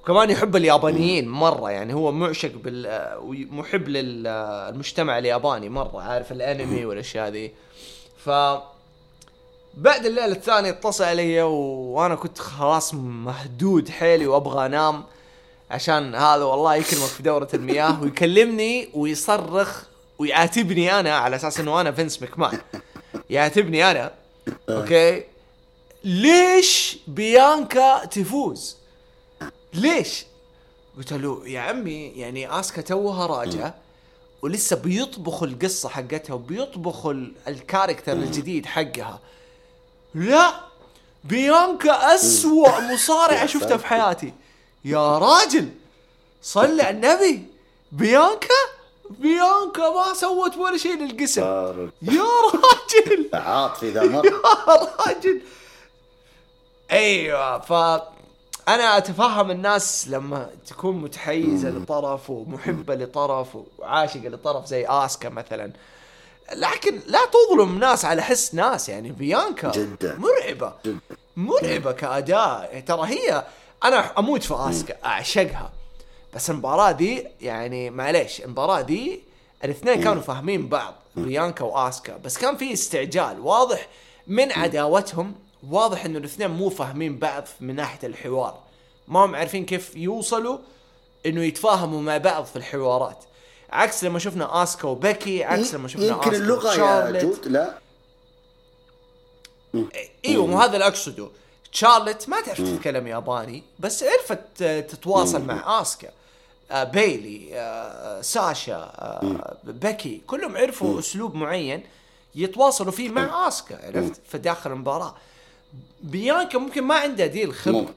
وكمان يحب اليابانيين مرة يعني هو معشق بال محب للمجتمع الياباني مرة عارف الأنمي والأشياء ذي. ف بعد الليلة الثانية اتصل علي وأنا كنت خلاص مهدود حيلي وأبغى أنام عشان هذا والله يكرمك في دورة المياه ويكلمني ويصرخ ويعاتبني أنا على أساس إنه أنا فينس مكمان. يعاتبني أنا. أوكي؟ ليش بيانكا تفوز؟ ليش؟ قلت له يا عمي يعني آسكا توها راجعه ولسه بيطبخوا القصة حقتها وبيطبخوا ال- ال character الجديد حقها. لا بيانكا أسوأ مصارعة شفتها. في حياتي. يا راجل صل على النبي. بيانكا؟ بيانكا ما سوت ولا شيء للقسم. يا راجل. *laughs* عاطفي ذا *laughs* يا راجل. أيوه ف أنا أتفهم الناس لما تكون متحيزة لطرف ومحبة لطرف وعاشقة لطرف زي آسكا مثلا. لكن لا تظلم ناس على حس ناس يعني. بيانكا جدا. مرعبة. جدا. مرعبة كأداء. ترى هي أنا أموت في آسكا أعشقها. بس المباراة دي يعني معليش المباراة دي الاثنين كانوا فاهمين بعض بيانكا وآسكا. بس كان في استعجال واضح من عداوتهم واضح إنه الاثنين مو فاهمين بعض من ناحية الحوار. ما هم عارفين كيف يوصلوا إنه يتفاهموا مع بعض في الحوارات. عكس لما شفنا آسكا وبيكي عكس لما شفنا يمكن اللغة يا. جود لا. إيوه مو هذا اللي أقصده. شارلت ما تعرف تتكلم ياباني بس عرفت تتواصل مع آسكا. آه بيلي آه ساشا آه بيكي كلهم عرفوا أسلوب معين يتواصلوا فيه مع آسكا عرفت؟ في داخل المباراة. بيانكا ممكن ما عندها دي الخبره.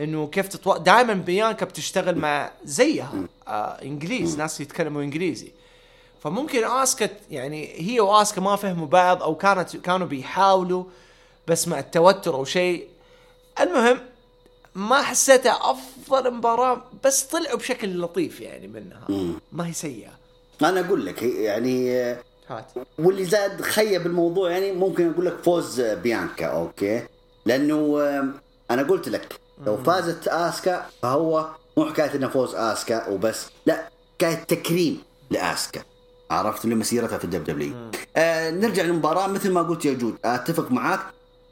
إنه كيف تتوا... دائما بيانكا بتشتغل مع زيها آه إنجليز ناس يتكلموا إنجليزي. فممكن آسكا يعني هي وآسكا ما فهموا بعض أو كانت كانوا بيحاولوا بس مع التوتر أو شيء. المهم ما حسيتها أفضل مباراة بس طلعوا بشكل لطيف يعني منها. ما هي سيئة. أنا أقول لك يعني هات. واللي زاد خيب الموضوع يعني ممكن أقول لك فوز بيانكا okay؟ لأنه أنا قلت لك لو فازت آسكا فهو مو حكاية إنه فوز آسكا وبس لا حكاية تكريم لآسكا. عرفت لمسيرتها في ال WWE آه نرجع للمباراة. مثل ما قلت يا جود أتفق معاك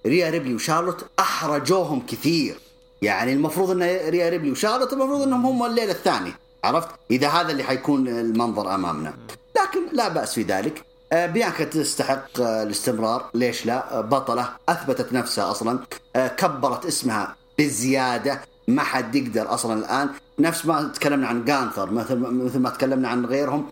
ريا ريبلي وشارلوت أحرجوهم كثير. يعني المفروض إن ريا ريبلي وشارلوت المفروض إنهم هم الليلة الثانية عرفت؟ إذا هذا اللي حيكون المنظر أمامنا. لكن لا بأس في ذلك. آه، بيانكا تستحق آه، الاستمرار. ليش لا؟ آه، بطلة أثبتت نفسها أصلا. كبرت اسمها بزيادة. ما حد يقدر أصلا الآن. نفس ما تكلمنا عن جانثر مثل مثل ما تكلمنا عن غيرهم.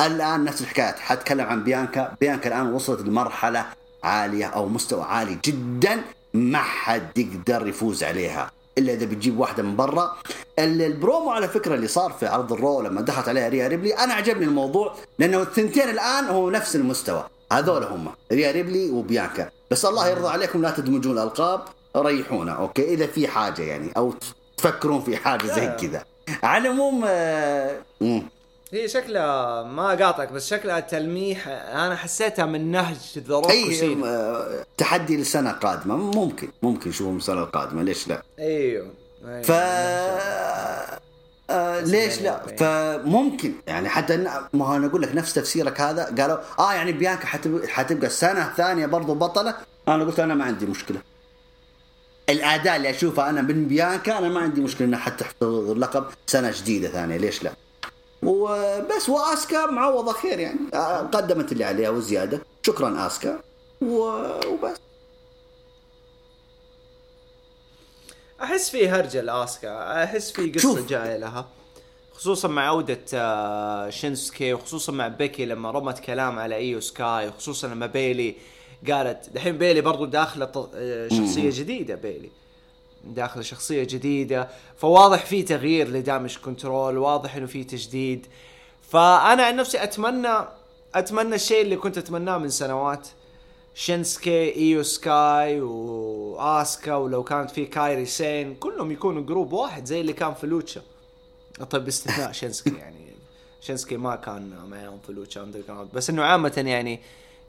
الآن نفس الحكاية. حتكلم عن بيانكا. بيانكا الآن وصلت لمرحلة عالية أو مستوى عالي جدا. ما حد يقدر يفوز عليها. إلا إذا بتجيب واحدة من برا. ال- البرومو على فكرة اللي صار في عرض الرو لما دخلت عليها ريا ريبلي أنا عجبني الموضوع لأنه الثنتين الآن هو نفس المستوى. هذول هم ريا ريبلي وبيانكا. بس الله يرضى عليكم لا تدمجون الألقاب ريحونا okay؟ إذا في حاجة يعني أو تفكرون في حاجة زي لا. كذا. على العموم آه،. هي شكلها ما قاطعك بس شكلها تلميح. أنا حسيتها من نهج ذا روك اي. آه، تحدي للسنه القادمه ممكن ممكن نشوفهم السنة القادمه ليش لا؟ أيوه. أيوة. ف آه ليش لا؟ فممكن. يعني حتى ما هو أنا أقول لك نفس تفسيرك هذا. قالوا آه يعني بيانكا حتب- حتبقى السنة الثانية برضو بطلة. أنا قلت أنا ما عندي مشكلة. الاداء اللي اشوفه أنا من بيانكا أنا ما عندي مشكلة إنها حتى تحتفظ اللقب سنة جديدة ثانية. ليش لا؟ وبس وآسكا معوضة خير يعني. آه، قدمت اللي عليها وزيادة. شكرا آسكا. وبس. أحس في هرجه لاسكا أحس في قصة شوف. جاية لها. خصوصا مع عودة آه، شينسكي وخصوصا مع بيكي لما رمت كلام على إيو سكاي وخصوصا لما بيلي قالت دحين بيلي برضو داخلة ط- آه، شخصية جديدة بيلي. داخله شخصية جديدة فواضح في تغيير ل Damage CTRL واضح إنه في تجديد. فأنا عن نفسي أتمنى أتمنى الشيء اللي كنت أتمناه من سنوات. شينسكي إيو سكاي وآسكا ولو كانت في كايري سين كلهم يكونوا group واحد زي اللي كان في لوتشا. طيب باستثناء شينسكي يعني. شينسكي ما كان معهم في Lucha Underground. بس إنه عامة يعني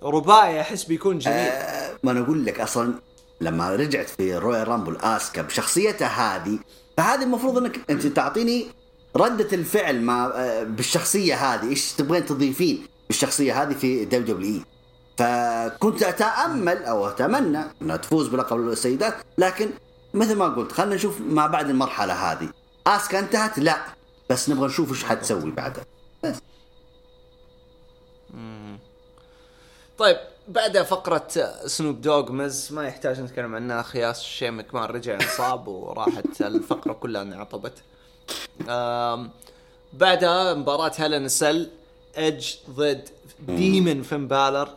رباعي أحس بيكون جميل. آه، ما أنا أقول لك أصلا لما رجعت في Royal Rumble اسكا بشخصيتها هذه فهذه المفروض إنك أنت تعطيني ردة الفعل مع آه، بالشخصية هذه إيش تبغين تضيفين بالشخصية هذه في WWE. فكنت أتأمل أو أتمنى إنها تفوز بلقب السيدات لكن مثل ما قلت خلينا نشوف ما بعد المرحلة هذه. اسكا انتهت؟ لا. بس نبغى نشوف إيش حتسوي بعدها. بس. طيب بعد فقرة سنوب دوغ مز ما يحتاج نتكلم عنها خياس شيء مكمان رجع انصاب وراحت *laughs* الفقرة كلها انعطبت. بعدها مباراة هيلين سل ايدج ضد ديمن فين بالر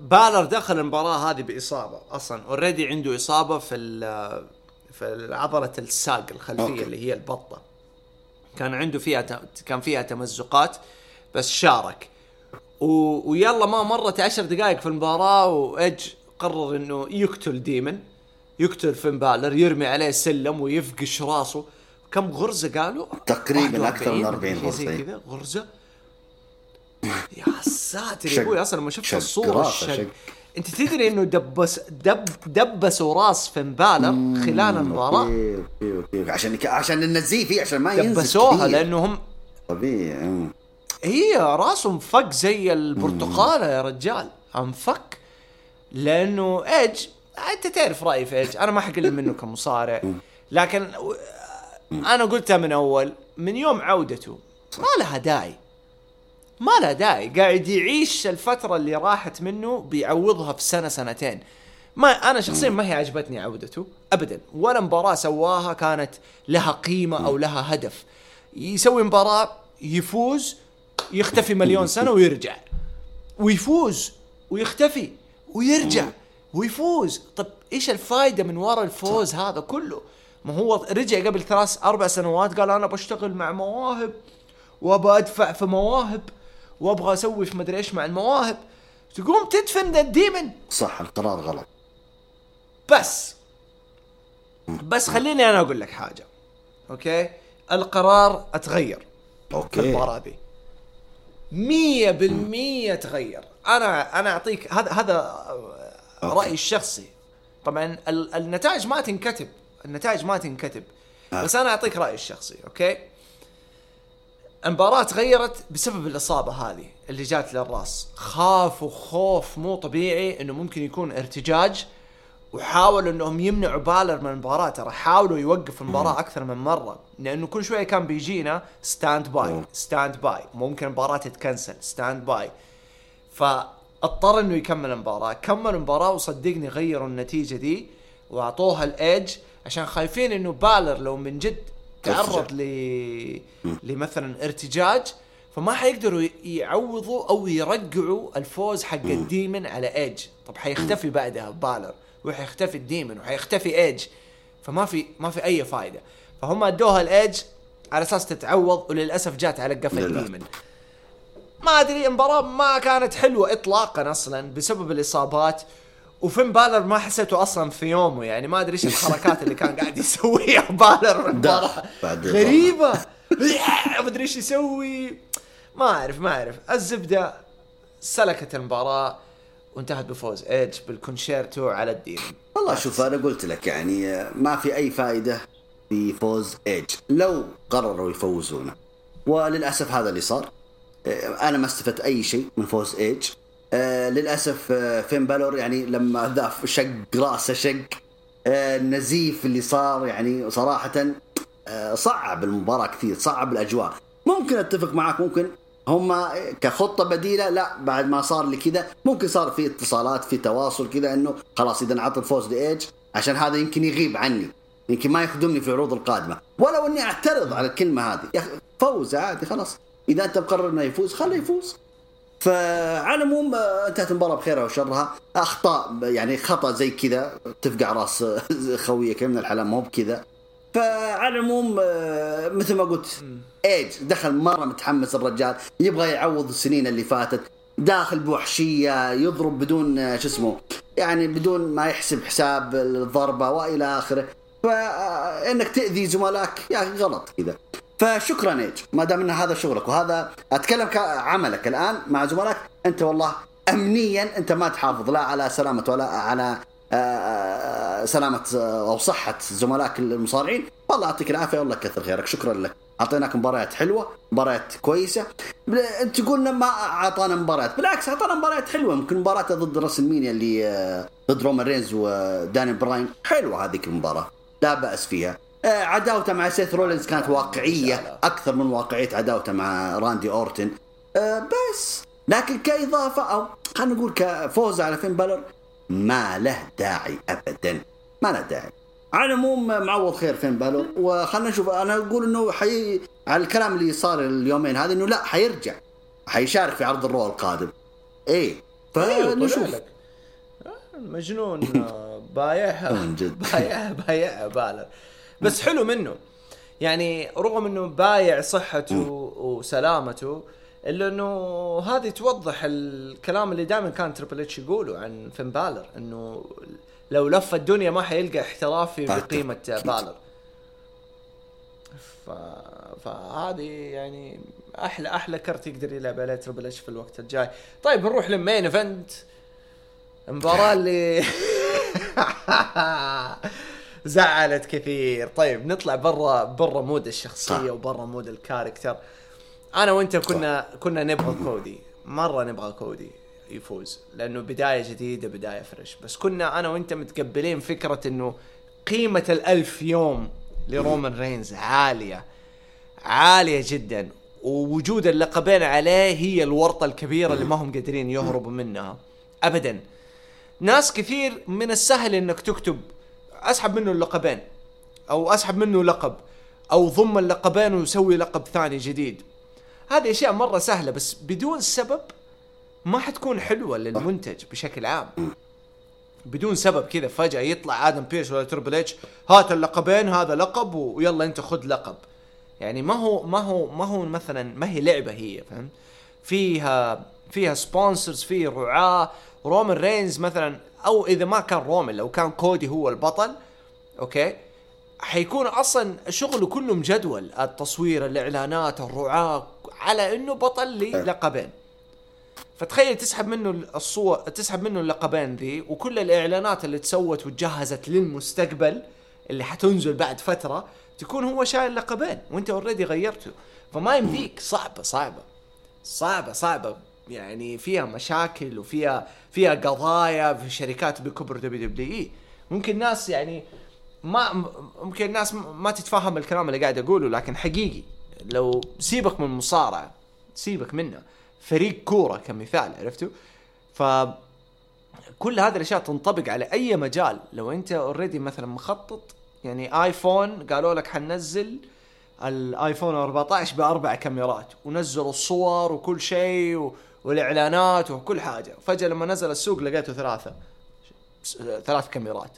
بالر دخل المباراة هذه بإصابة أصلا. already عنده إصابة في في عضلة الساق الخلفية okay. اللي هي البطة. كان عنده فيها كان فيها تمزقات بس شارك. و... ويلا ما مرت عشر دقائق في المباراة وإيدج قرر إنه يقتل ديمن يقتل فين بالر يرمي عليه سلم ويفقش راسه كم غرزة قالوا؟ تقريباً 41 أكثر من 40 شيء زي غرزة. كذا غرزة يا ساتر يا. أبوي أصلا لما شفت راسه، الشق شق. أنت تدري إنه دبس دب دبسوا راس فين بالر خلال okay عشان عشان نزيفه عشان ما ينزل دبسوها كثير. لانهم طبيعي أمم. هي راسه مفك زي البرتقاله يا رجال. انفك لأنه إيدج أنت تعرف رايي في إيدج. أنا ما حقلل منه كمصارع. لكن أنا قلتها من أول من يوم عودته ما لها داعي. ما لها داعي. قاعد يعيش الفترة اللي راحت منه بيعوضها في سنة سنتين. ما أنا شخصيا ما هي عجبتني عودته ابدا. ولا مباراة سواها كانت لها قيمة أو لها هدف. يسوي مباراة يفوز يختفي مليون سنة ويرجع. ويفوز ويختفي ويرجع ويفوز. طب إيش الفائدة من وراء الفوز هذا كله؟ ما هو رجع قبل ثلاث أربع سنوات قال أنا بشتغل مع مواهب وابى أدفع في مواهب وأبغى أسوي في مدري إيش مع المواهب. تقوم تدفن ذا الديمن. صح القرار غلط. بس بس خليني أنا أقول لك حاجة okay؟ القرار أتغير. في okay المباراة دي. مية بالمية تغير. أنا أنا أعطيك هذا هذا okay. رأيي الشخصي. طبعا ال- النتائج ما تنكتب. النتائج ما تنكتب. آه. بس أنا أعطيك رأيي الشخصي okay؟ المباراة تغيرت بسبب الإصابة هذه اللي جات للراس. خافوا خوف مو طبيعي إنه ممكن يكون ارتجاج. وحاولوا إنهم يمنعوا بالر من المباراة. ترى حاولوا يوقف المباراة أكثر من مرة. لأنه كل شوية كان بيجينا standby. standby ممكن المباراة تتكنسل standby فاضطر إنه يكمل المباراة. كمل المباراة وصدقني غيروا النتيجة دي وأعطوها لإيدج عشان خايفين إنه بالر لو من جد تعرض ل لمثلا ارتجاج فما حيقدروا يعوضوا أو يرجعوا الفوز حق الديمن على إيدج. طب حيختفي بعدها بالر. وحيختفي الديمن وحيختفي إيدج. فما في ما في أي فائده فهم أدوها لإيدج على أساس تتعوض وللأسف جات على قفا للأسف. الديمن ما أدري المباراة ما كانت حلوة اطلاقا أصلا بسبب الإصابات. وفين بالر ما حسيته أصلا في يومه يعني ما أدري إيش الحركات اللي كان قاعد يسويها *laughs* بالر غريبة. ما أدري إيش يسوي. ما أعرف ما أعرف. الزبدة سلكت المباراة. وانتهت بفوز ايدج بال con-chair-to على الديمن والله شوف أنا قلت لك يعني ما في أي فائدة في فوز ايدج لو قرروا يفوزونه وللأسف هذا اللي صار. أنا ما استفدت أي شيء من فوز آه، للأسف فين بالور يعني لما ذا شق راسه شق النزيف اللي صار يعني صراحة صعب المباراة كثير صعب الأجواء. ممكن أتفق معك ممكن هم كخطة بديلة لا بعد ما صار لي كذا ممكن صار في اتصالات في تواصل كذا إنه خلاص إذا انعطى الفوز لايج عشان هذا يمكن يغيب عني يمكن ما يخدمني في العروض القادمة. ولو إني أعترض على الكلمة هذه يا فوز عادي خلاص. إذا أنت مقرر إنه يفوز خليه يفوز. فعلى العموم انتهت المباراة بخيرها وشرها. أخطاء يعني خطأ زي كذا تفقع راس *laughs* خويك من الحلال مو بكذا. فعلى العموم آه، مثل ما قلت إيج دخل مرة متحمس الرجال يبغى يعوض السنين اللي فاتت داخل بوحشية يضرب بدون آه، شو اسمه يعني بدون ما يحسب حساب الضربة وإلى آخره. فانك تأذي زملائك يا أخي غلط كذا. فشكرا إيج ما دام إن هذا شغلك وهذا أتكلم كعملك الآن مع زملائك أنت والله امنيا أنت ما تحافظ لا على سلامة ولا على آه، آه، سلامة آه، أو صحة زملائك المصارعين. والله يعطيك العافية والله كثر خيرك. شكرا لك. أعطيناك مباريات حلوة مباريات كويسة. أنت تقولنا ما أعطانا مباريات. بالعكس أعطانا مباريات حلوة. ممكن مباراته ضد WrestleMania اللي آه، ضد رومان رينز وداني براين. حلوة هذيك المباراة. لا بأس فيها. آه، عداوته مع سيث رولينز كانت واقعية. أكثر من واقعية عداوته مع راندي أورتن. آه، بس. لكن كإضافة أو خلينا نقول كفوز على فين بالور ما له داعي ابدا. ما له داعي. على العموم معوض خير فين بالور وخلنا نشوف. أنا أقول إنه حي على الكلام اللي صار اليومين هذا إنه لا حيرجع. حيشارك في عرض الرو القادم. إيه. فنشوف طلع لك. آه، بايعها. *laughs* بايعها بايعها بالر بس حلو منه. يعني رغم إنه بايع صحته وسلامته إلا إنه هذه توضح الكلام اللي دائما كان تريبل اتش يقوله عن فين بالر إنه لو لف الدنيا ما حيلقى احترافية. بقيمة بالر ف... فهذه يعني أحلى أحلى كرت يقدر يلعب عليه تريبل اتش في الوقت الجاي. طيب نروح لل main event المباراة اللي *laughs* زعلت كثير. طيب نطلع برا برا mood الشخصية صح. وبرا mood ال character أنا وأنت كنا كنا نبغى كودي. مرة نبغى كودي يفوز لأنه بداية جديدة بداية fresh بس كنا أنا وأنت متقبلين فكرة إنه قيمة الألف يوم لرومان رينز عالية عالية جدا. ووجود اللقبين عليه هي الورطة الكبيرة اللي ما هم قادرين يهربوا منها. ابدا. ناس كثير من السهل إنك تكتب أسحب منه اللقبين أو أسحب منه لقب أو ضم اللقبين ويسوي لقب ثاني جديد. هذه أشياء مرة سهلة بس بدون سبب ما حتكون حلوة للمنتج بشكل عام. بدون سبب كذا فجأة يطلع آدم بيرس ولا تربل إتش هات اللقبين هذا لقب ويلا أنت خذ لقب. يعني ما هو ما هو ما هو مثلا ما هي لعبة هي فهمت؟ فيها فيها sponsors في رعاة. رومان رينز مثلا أو إذا ما كان رومان لو كان كودي هو البطل okay؟ حيكون أصلا شغله كله مجدول التصوير الإعلانات الرعاة. على إنه بطل للقبين فتخيل تسحب منه الصور تسحب منه اللقبين ذي وكل الإعلانات اللي تسوت وتجهزت للمستقبل اللي حتنزل بعد فترة تكون هو شايل لقبين وأنت already غيرته. فما يمديك. صعبة صعبة. صعبة صعبة. يعني فيها مشاكل وفيها فيها قضايا في شركات بكبر WWE. ممكن ناس يعني ما ممكن الناس ما تتفهم الكلام اللي قاعد أقوله لكن حقيقي لو سيبك من المصارعه سيبك منها فريق كورة كمثال عرفتوا؟ ف كل هذه الأشياء تنطبق على أي مجال. لو أنت اوريدي مثلا مخطط يعني آيفون قالوا لك حننزل الآيفون 14 بأربع كاميرات ونزلوا الصور وكل شيء و... والإعلانات وكل حاجة. فجأة لما نزل السوق لقيته ثلاثة ثلاث كاميرات.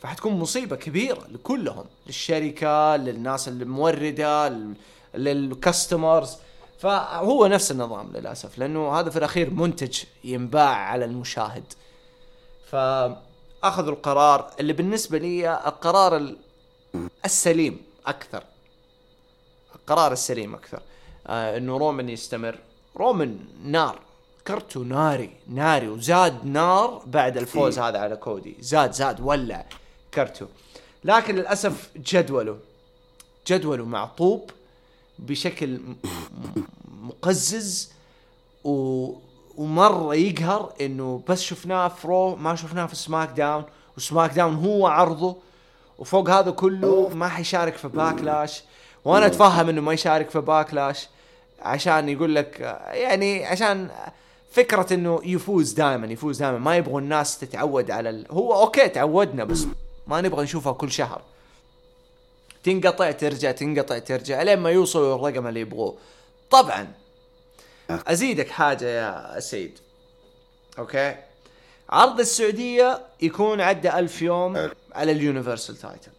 فحتكون مصيبة كبيرة لكلهم للشركة للناس الموردة لل- للكاستمرز فهو نفس النظام للأسف لأنه هذا في الأخير منتج ينباع على المشاهد. فأخذوا القرار اللي بالنسبة لي القرار ال- السليم أكثر. القرار السليم أكثر. آه إنه رومان يستمر. رومان نار. كرته ناري ناري وزاد نار بعد الفوز هذا على كودي. زاد زاد ولع كرته لكن للأسف جدوله جدوله معطوب بشكل مقزز و... ومره يقهر إنه بس شفناه في رو ما شفناه في سماك داون وسماك داون هو عرضه وفوق هذا كله ما حيشارك في باكلاش وأنا أتفهم إنه ما يشارك في باكلاش عشان يقول لك يعني عشان فكرة إنه يفوز دائما يفوز دائما ما يبغوا الناس تتعود على ال... هو okay تعودنا بس ما نبغى نشوفها كل شهر. تنقطع ترجع تنقطع ترجع لين ما يوصلوا الرقم اللي يبغوه. طبعا. أزيدك حاجة يا سيد. okay؟ عرض السعودية يكون عدى ألف يوم. على ال Universal title.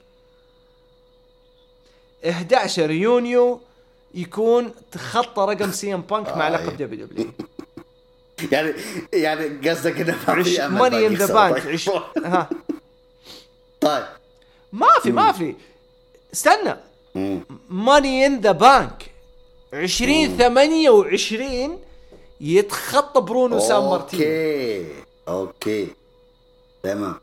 11 يونيو يكون تخطى رقم سي إم بانك مع آه، لقب إيه. WW *laughs* يعني يعني قصدك إنه ما في أمل Money in the. Bank. عش... *laughs* ها. طيب. ما في ما في. استنى. Money in the Bank 2028 يتخطى برونو سان مارتين okay okay. تمام.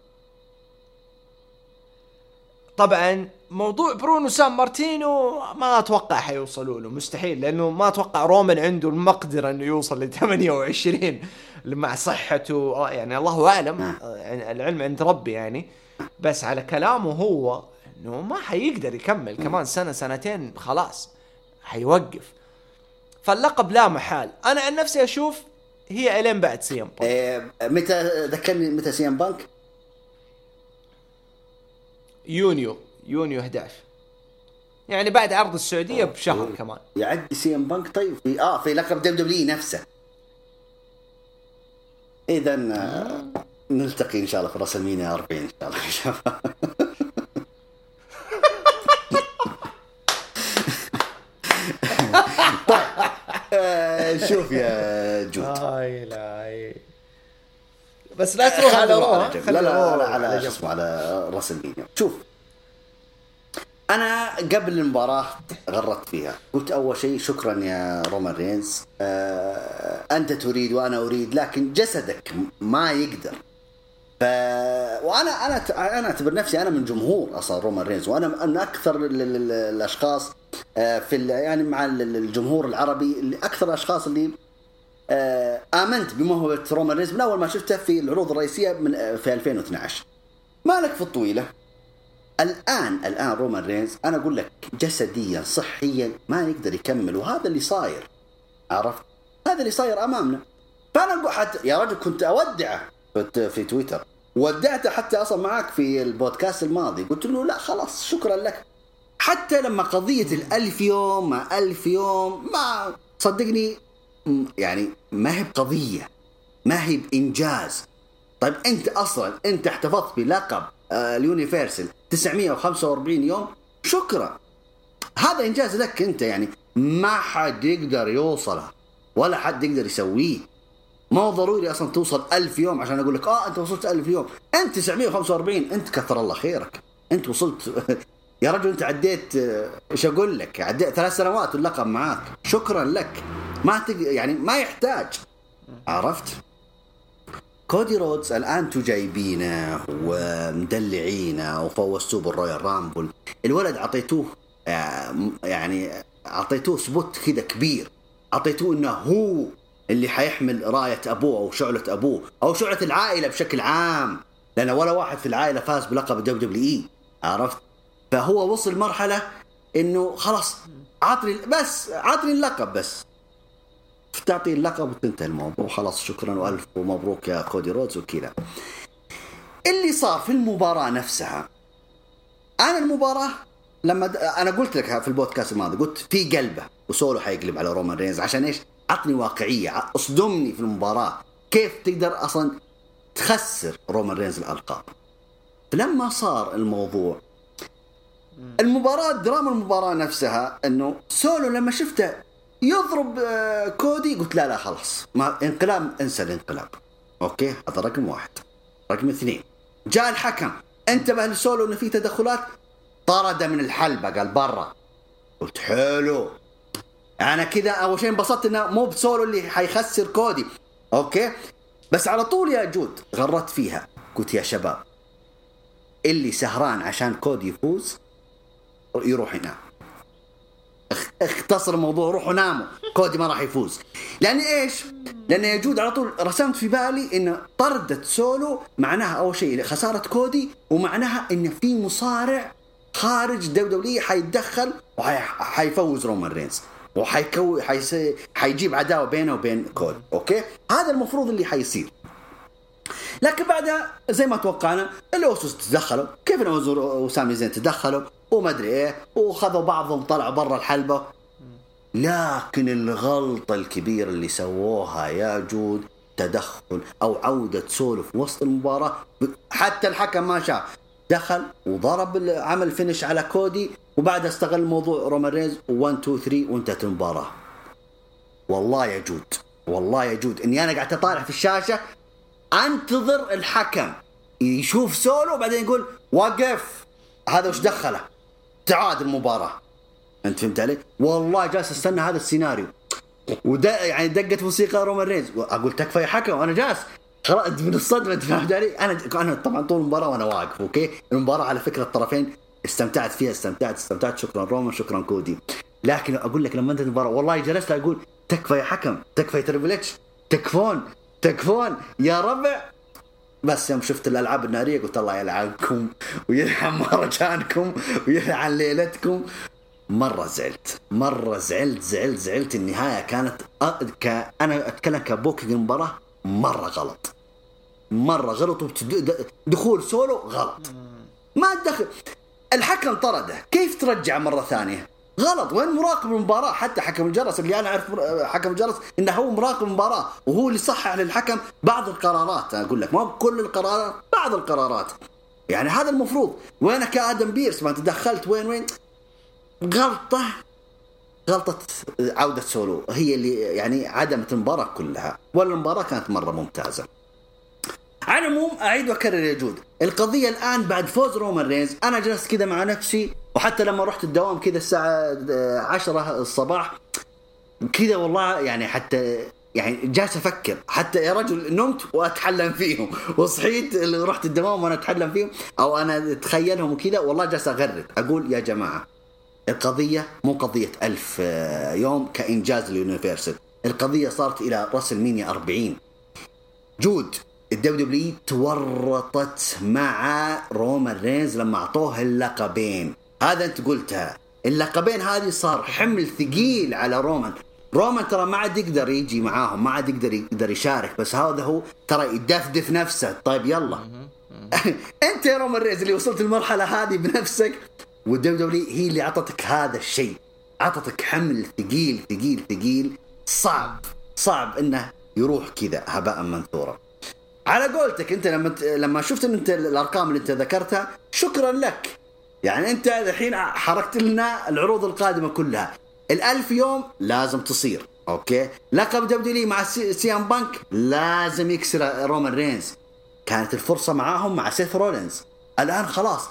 طبعا موضوع برونو سان مارتينو ما أتوقع حيوصلوا له مستحيل لأنه ما أتوقع رومان عنده المقدرة إنه يوصل ل 28 مع صحته يعني الله أعلم يعني العلم عند ربي يعني. بس على كلامه هو إنه ما حيقدر يكمل كمان سنة سنتين خلاص حيوقف. فاللقب لا محال. أنا عن نفسي أشوف هي إلين بعد سي إم إيه متى ذكرني متى سي إم بانك؟ يونيو. يونيو 11 يعني بعد عرض السعودية بشهر كمان. يعدي سي إم بانك طيب في آه في لقب WW نفسه. اذا آه، نلتقي إن شاء الله في WrestleMania 40 إن شاء الله. *laughs* طيب آه، شوف يا جود. هاي لا بس لا تروح على رو ها؟ لا لا رو لا على. شو اسمه على WrestleMania شوف. أنا قبل المباراة غردت فيها. قلت أول شيء شكرا يا رومان رينز. آه أنت تريد وأنا أريد لكن جسدك ما يقدر. ف وأنا أنا أنا أعتبر نفسي أنا من جمهور أصلا رومان رينز وأنا من أكثر ال- ال- ال- الأشخاص آه، في يعني مع ال- ال- الجمهور العربي أكثر الأشخاص اللي آه، آمنت بموهبة رومان رينز من أول ما شفته في العروض الرئيسية من آه، في 2012 مالك في الطويلة؟ الآن الآن رومان رينز أنا أقول لك جسديا صحيا ما يقدر يكمل وهذا اللي صاير عرفت؟ هذا اللي صاير أمامنا. فأنا أقول حتى يا رجل كنت أودعه في تويتر. ودعته حتى أصلا معك في البودكاست الماضي. قلت له لا خلاص شكرا لك. حتى لما قضية الألف يوم ما ألف يوم ما صدقني يعني ما هي بقضية ما هي بإنجاز. طيب أنت أصلا أنت احتفظت بلقب اليونيفرسال 945 يوم. شكرا. هذا إنجاز لك أنت يعني. ما حد يقدر يوصله. ولا حد يقدر يسويه. ما هو ضروري أصلا توصل ألف يوم عشان أقول لك آه أنت وصلت ألف يوم. أنت 945 أنت كثر الله خيرك. أنت وصلت. *laughs* يا رجل أنت عديت إيش أقول لك؟ عديت ثلاث سنوات واللقب معاك. شكرا لك. ما تق... يعني ما يحتاج. عرفت؟ كودي رودز الآن جايبينه ومدلعينه وفوزتوه بال Royal Rumble. الولد أعطيتوه آه، يعني أعطيتوه spot كذا كبير. أعطيتوه إنه هو اللي حيحمل راية أبوه أو شعلة أبوه أو شعلة العائلة بشكل عام. لأن ولا واحد في العائلة فاز بلقب ال WWE عرفت؟ فهو وصل مرحلة إنه خلاص عطني بس عطني اللقب بس. تعطي اللقب وتنتهي الموضوع. خلاص شكرا وألف ومبروك يا كودي رودز وكذا اللي صار في المباراة نفسها أنا المباراة لما د... أنا قلت لك في البودكاست الماضي قلت في قلبه وسولو حيقلب على رومان رينز. عشان إيش؟ عطني واقعية أصدمني في المباراة. كيف تقدر أصلا تخسر رومان رينز الألقاب؟ لما صار الموضوع المباراة دراما المباراة نفسها إنه سولو لما شفته يضرب آه، كودي قلت لا لا خلاص. ما انقلاب انسى الانقلاب. أوكي؟ هذا رقم واحد. رقم اثنين. جاء الحكم. انتبه لسولو انه في تدخلات؟ طرده من الحلبة قال برا. قلت حلو. أنا كذا أول شيء انبسطت إنه مو بسولو اللي حيخسر كودي. أوكي؟ بس على طول يا جود غردت فيها. قلت يا شباب اللي سهران عشان كودي يفوز يروح ينام اختصر الموضوع روحوا ناموا. كودي ما راح يفوز. لأن إيش؟ لأن يا جود على طول رسمت في بالي إن طردة سولو معناها أول شيء خسارة كودي ومعناها إن في مصارع خارج WWE حيتدخل وحيفوز رومان رينز. وحيكو حيس... حيجيب عداوة بينه وبين كودي. أوكي؟ هذا المفروض اللي حيصير. لكن بعدها زي ما توقعنا الأوسوس تدخلوا. كيف الأوسوس وسامي زين تدخلوا؟ وما أدري إيه. وخذوا بعضهم طلعوا برا الحلبة. لكن الغلطة الكبيرة اللي سووها يا جود تدخل أو عودة سولو في وسط المباراة. حتى الحكم ما شاف. دخل وضرب عمل finish على كودي. وبعدها استغل موضوع رومان رينز 1 2 3 وانتهت المباراة. والله يا جود. والله يا جود. إني أنا قاعد أطالع في الشاشة أنتظر الحكم يشوف سولو بعدين يقول وقف. هذا وش دخله؟ تعاد المباراة. أنت فهمت علي؟ والله جالس أستنى هذا السيناريو. ودا يعني دقت موسيقى رومان رينز. أقول تكفى يا حكم وأنا جالس خلاص من الصدمه أنت فهمت علي؟ أنا أنا طبعا طول المباراة وأنا واقف أوكي؟ المباراة على فكرة الطرفين استمتعت فيها استمتعت استمتعت. شكرا رومان شكرا كودي. لكن أقول لك لما أنت المباراة والله جلست أقول تكفى يا حكم تكفى يا Triple تكفون. تكفون يا ربع. بس يوم شفت الألعاب النارية قلت الله يلعنكم ويلعن مهرجانكم ويلعن ليلتكم. مرة زعلت مرة زعلت زعلت زعلت. النهاية كانت. ك... أنا أتكلم كبوكينج المباراه مرة غلط. مرة غلط وبتد... دخول سولو غلط. ما تدخل الحكم طرده. كيف ترجع مرة ثانية؟ غلط وين مراقب المباراة؟ حتى حكم الجرس اللي أنا أعرف حكم الجرس إنه هو مراقب المباراة وهو اللي صحح للحكم بعض القرارات. أقول لك ما كل القرارات بعض القرارات. يعني هذا المفروض. وينك يا آدم بيرس ما تدخلت وين وين؟ غلطة غلطة عودة سولو. هي اللي يعني عدمت المباراة كلها. ولا المباراة كانت مرة ممتازة. على العموم أعيد وأكرر يا جود. القضية الآن بعد فوز رومان رينز أنا جلست كذا مع نفسي وحتى لما رحت الدوام كذا الساعة 10 الصباح كذا والله يعني حتى يعني جالس أفكر. حتى يا رجل نمت وأتحلم فيهم. *laughs* وصحيت رحت الدوام وأنا أتحلم فيهم أو أنا أتخيلهم وكذا والله جالس اغرد أقول يا جماعة القضية مو قضية ألف يوم كإنجاز ال Universal القضية صارت إلى WrestleMania 40 جود ال WWE تورطت مع رومان رينز لما أعطوه اللقبين. هذا أنت قلتها اللقبين هذه صار حمل ثقيل على رومان رومان ترى ما عاد يقدر يجي معاهم ما عاد يقدر يقدر يشارك بس هذا هو ترى يدفدف نفسه. طيب يلا. *laughs* أنت يا رومان رينز اللي وصلت المرحله هذه بنفسك وال WWE هي اللي أعطتك هذا الشيء. أعطتك حمل ثقيل ثقيل ثقيل. صعب صعب إنه يروح كذا هباء منثورا. على قولتك انت لما لما شفت انت الارقام اللي انت ذكرتها شكرا لك. يعني انت الحين حركت لنا العروض القادمة كلها. الألف يوم لازم تصير أوكي؟ لقب W مع سي ام بانك لازم يكسر رومان رينز. كانت الفرصة معاهم مع سيث رولينز. الآن خلاص.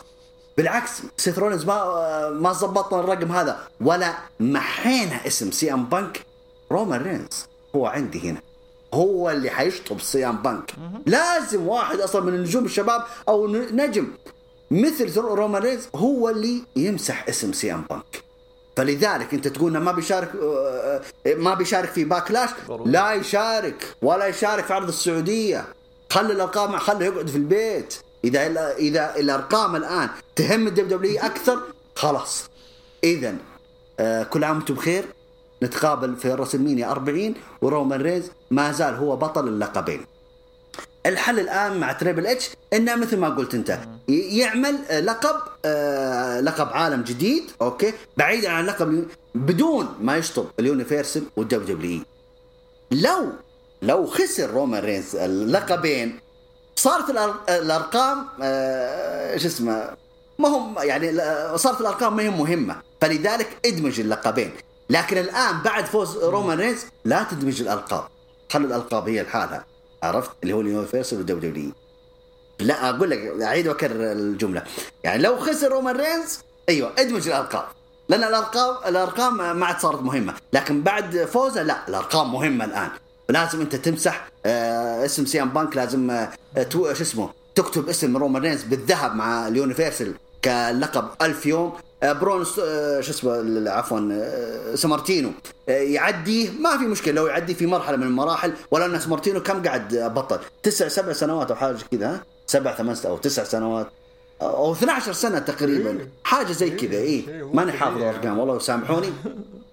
بالعكس سيث رولينز ما ما ظبطنا الرقم هذا. ولا محينا اسم سي ام بانك رومان رينز. هو عندي هنا. هو اللي حيشطب سي ام بانك لازم واحد أصلا من النجوم الشباب أو نجم مثل رومان رينز هو اللي يمسح اسم سي ام بانك فلذلك أنت تقول ما بيشارك ما بيشارك في Backlash. لا يشارك ولا يشارك في عرض السعودية. خلي الأرقام خليه يقعد في البيت. إذا إذا الأرقام الآن تهم ال WWE أكثر خلاص. اذا كل عام وأنتم بخير. نتقابل في WrestleMania 40 ورومان رينز ما زال هو بطل اللقبين. الحل الآن مع Triple H إنه مثل ما قلت أنت يعمل لقب آه لقب عالم جديد أوكي؟ بعيدا عن لقب بدون ما يشطب ال Universal وال WWE لو لو خسر رومان رينز اللقبين صارت الأرقام آه شو اسمه ما هم يعني صارت الأرقام ما هي مهمة. فلذلك ادمج اللقبين. لكن الآن بعد فوز رومان رينز لا تدمج الألقاب. خلوا الألقاب هي لحالها عرفت؟ اللي هو ال Universal وال WWE لا أقول لك أعيد وأكرر الجملة. يعني لو خسر رومان رينز أيوه ادمج الألقاب. لأن الارقام الأرقام ما عاد صارت مهمة. لكن بعد فوزه لا الأرقام مهمة الآن. لازم أنت تمسح آه اسم سي ام بانك لازم آه شو اسمه تكتب اسم رومان رينز بالذهب مع ال Universal كلقب ألف يوم برونو شو اسمه عفوا سمارتينو. يعديه ما في مشكلة لو يعدي في مرحلة من المراحل ولا إن سمارتينو كم قعد بطل؟ تسع سبع سنوات أو حاجة كذا سبع ثمان أو تسع سنوات. أو 12 سنة تقريبا. حاجة زي كذا اي ماني حافظ الأرقام والله سامحوني.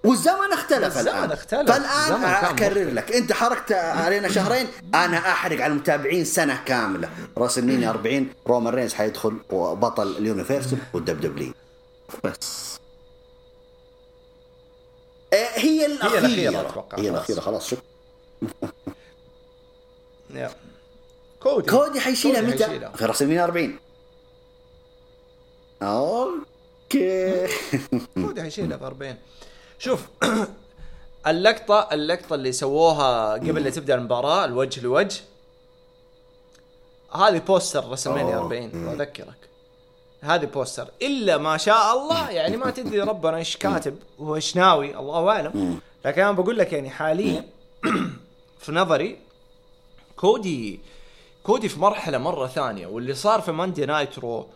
والزمن اختلف الآن. اختلف. فالآن أكرر لك. أنت حركت علينا شهرين أنا أحرق على المتابعين سنة كاملة. راسلمينيا 40 رومان رينز حيدخل بطل ال Universal وال WWE بس. هي الاخيره هي الأخيرة أتوقع، هي. الأخيرة خلاص. شوف يا. كودي. كودي حيشيلها متى؟ في راسلمينيا 40 أوكي. كودي حيشيلها في 40 شوف *clears throat* اللقطة اللقطة اللي سووها قبل لا تبدأ المباراة الوجه لوجه. هذه poster أوه. 40 واذكرك هذه poster. إلا ما شاء الله يعني ما تدري ربنا إيش كاتب وإيش ناوي الله أعلم. لكن أنا بقول لك يعني حاليا *clears throat* في نظري كودي كودي في مرحلة مرة ثانية واللي صار في Monday Night Raw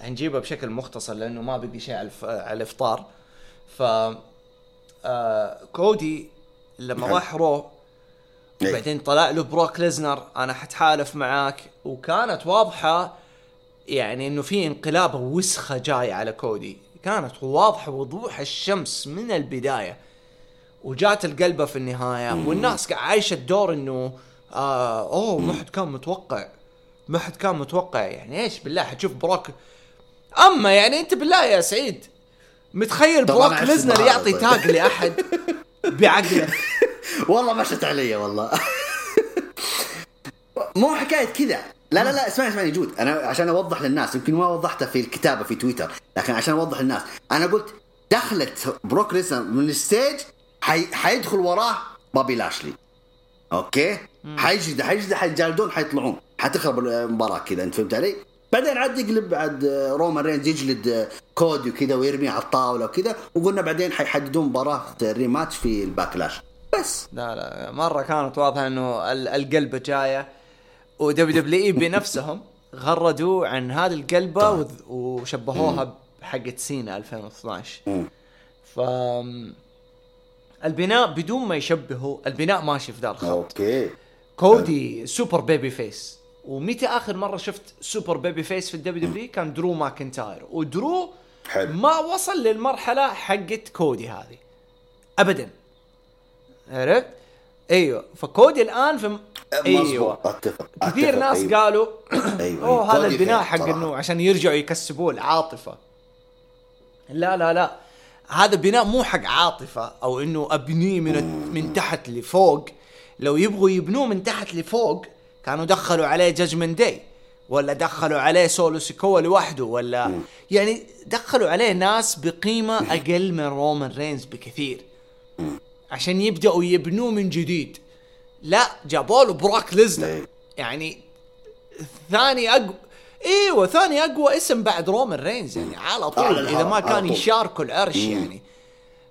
هنجيبه بشكل مختصر لأنه ما بقي شيء على الإفطار ف آه كودي لما نعم. راح Raw إيه. وبعدين طلع له بروك ليزنر أنا حتحالف معاك وكانت واضحة يعني إنه في انقلاب وسخة جاي على كودي كانت واضحة وضوح الشمس من البداية وجات القلبة في النهاية والناس عايشة الدور إنه آه أوه ما حد كان متوقع. ما حد كان متوقع يعني. إيش بالله حتشوف بروك. أما يعني أنت بالله يا سعيد متخيل بروك ليزنر معاه يعطي. tag لأحد؟ *laughs* بعقله. والله مشت علي والله. مو حكاية كذا. لا لا لا اسمعني اسمعني جود. أنا عشان أوضح للناس يمكن ما وضحتها في الكتابة في تويتر لكن عشان أوضح للناس. أنا قلت دخلت بروك ليسنر من ال stage حي... حيدخل وراه بوبي لاشلي. أوكي؟ حيجي حيجي حيجالدون حيطلعون. حتخرب المباراة كذا أنت فهمت علي؟ بعدين عاد يقلب بعد رومان رينز يجلد كودي وكذا ويرميه على الطاولة وكذا وقلنا بعدين حيحددون مباراة rematch في ال Backlash. بس. لا لا مرة كانت واضحة إنه ال- القلبة جاية و WWE بنفسهم *laughs* غردوا عن هذه القلبة وذ- وشبهوها بحقت سينا 2012 مم. ف البناء بدون ما يشبهوا البناء ماشي في دار الخط أوكي. كودي super babyface. ومتى آخر مرة شفت super babyface في ال WWE؟ كان درو ماكنتاير. ودرو حلو. ما وصل للمرحلة حقت كودي هذه. ابدا. عرفت؟ أيوه. فكودي الآن في م- أيوه. أتفق كثير أتفق. ناس أيوة. قالوا أيوة. أوه هذا البناء حق. انه عشان يرجعوا يكسبوه العاطفة. لا لا لا. هذا بناء مو حق عاطفة أو إنه ابنيه من من تحت لفوق. لو يبغوا يبنوه من تحت لفوق كانوا دخلوا عليه Judgment Day ولا دخلوا عليه سولو سيكوا لوحده ولا يعني دخلوا عليه ناس بقيمة أقل من رومان رينز بكثير. عشان يبدأوا يبنوه من جديد. لا جابوا له بروك ليزنر إيه. يعني ثاني اقوى إيوه ثاني أقوى اسم بعد رومان رينز يعني على طول على إذا ما كان. يشاركوا العرش يعني.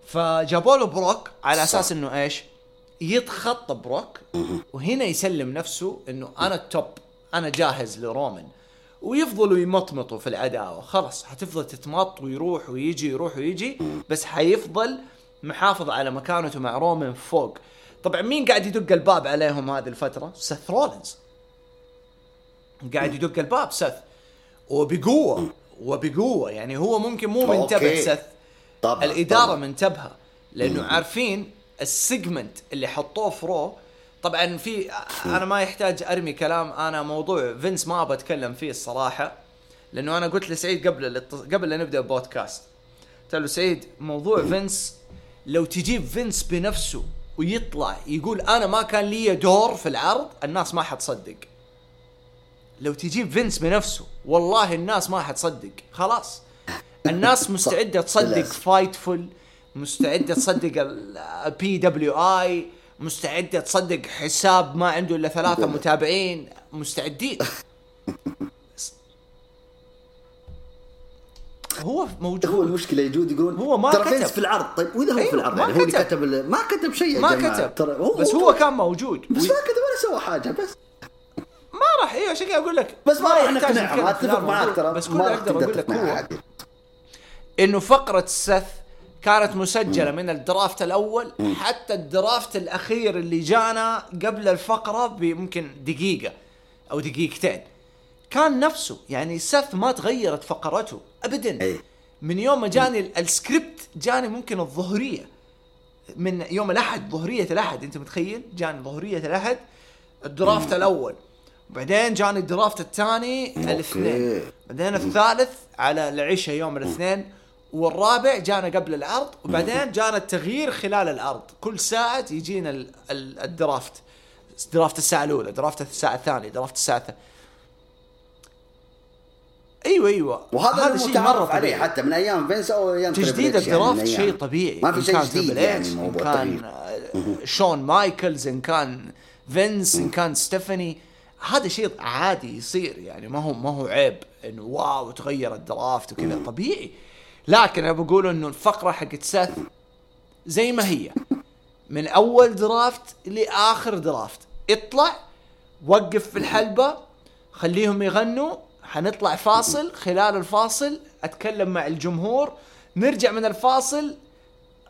فجابوا له بروك على أساس إنه إيش؟ يتخطى بروك وهنا يسلم نفسه إنه أنا ال top أنا جاهز لرومان. ويفضلوا يمطمطوا في العداوة. خلاص حتفضل تتمط ويروح ويجي يروح ويجي بس حيفضل محافظ على مكانته مع رومان فوق. طبعا مين قاعد يدق الباب عليهم هذه الفترة؟ سيث رولينز. قاعد يدق الباب سيث وبقوة وبقوة. يعني هو ممكن مو منتبه. سيث طبعا الإدارة طبعاً. منتبهة لأنه عارفين ال segment اللي حطوه في Raw. طبعا في أنا ما يحتاج أرمي كلام أنا موضوع فينس ما أبغى أتكلم فيه الصراحة. لأنه أنا قلت لسعيد قبل قبل لا نبدأ البودكاست قلت له سعيد موضوع فينس لو تجيب فينس بنفسه ويطلع يقول أنا ما كان لي دور في العرض الناس ما حتصدق. لو تجيب فينس بنفسه والله الناس ما حتصدق. خلاص. الناس مستعدة تصدق. Fightful مستعدة تصدق البي دبليو اي مستعدة تصدق حساب ما عنده إلا ثلاثة *laughs* متابعين. مستعدين. هو هو موجود المشكلة يجود يقولون هو ما ترى كتب. فينس في العرض طيب وإذا هو أيوه، في العرض ما يعني؟ هو اللي كتب. كتب ما كتب شيء ما كتب. ترى هو بس هو كان موجود. بس ما كتب ولا سوى حاجة بس. ما راح أيوه عشان أقول لك بس ما راح نقنعهم اتفق معاك. ترى. بس كل أقدر أقول لك هو. إنه فقرة سث كانت مسجلة من الدرافت الأول حتى الدرافت الأخير اللي جانا قبل الفقرة بيمكن دقيقة أو دقيقتين. كان نفسه يعني سيث ما تغيرت فقرته ابدا. أي. من يوم ما جاني ال- السكريبت جاني ممكن الظهريه من يوم الأحد ظهريه الأحد أنت متخيل؟ جاني ظهريه الأحد ال draft الأول. وبعدين جاني ال draft الثاني الاثنين. بعدين الثالث على العشاء يوم الاثنين. والرابع جانا قبل العرض وبعدين جانا التغيير خلال العرض. كل ساعة يجينا ال- ال- ال draft. draft الساعة الأولى draft الساعة الثانية draft الساعة الثانية أيوه أيوه. وهذا اللي شيء عليه طبيعي. حتى من أيام فينس أو أيام تجديد يعني ال draft أيام. شيء طبيعي. ما في شيء جديد يعني إن كان شون مايكلز إن كان فينس إن كان ستيفاني. هذا شيء عادي يصير يعني ما هو ما هو عيب إنه wow تغير ال draft وكذا. طبيعي. لكن أنا بقول إنه الفقرة حقت سيث زي ما هي. من أول draft لآخر draft. اطلع وقف في الحلبة خليهم يغنوا حنطلع فاصل خلال الفاصل أتكلم مع الجمهور نرجع من الفاصل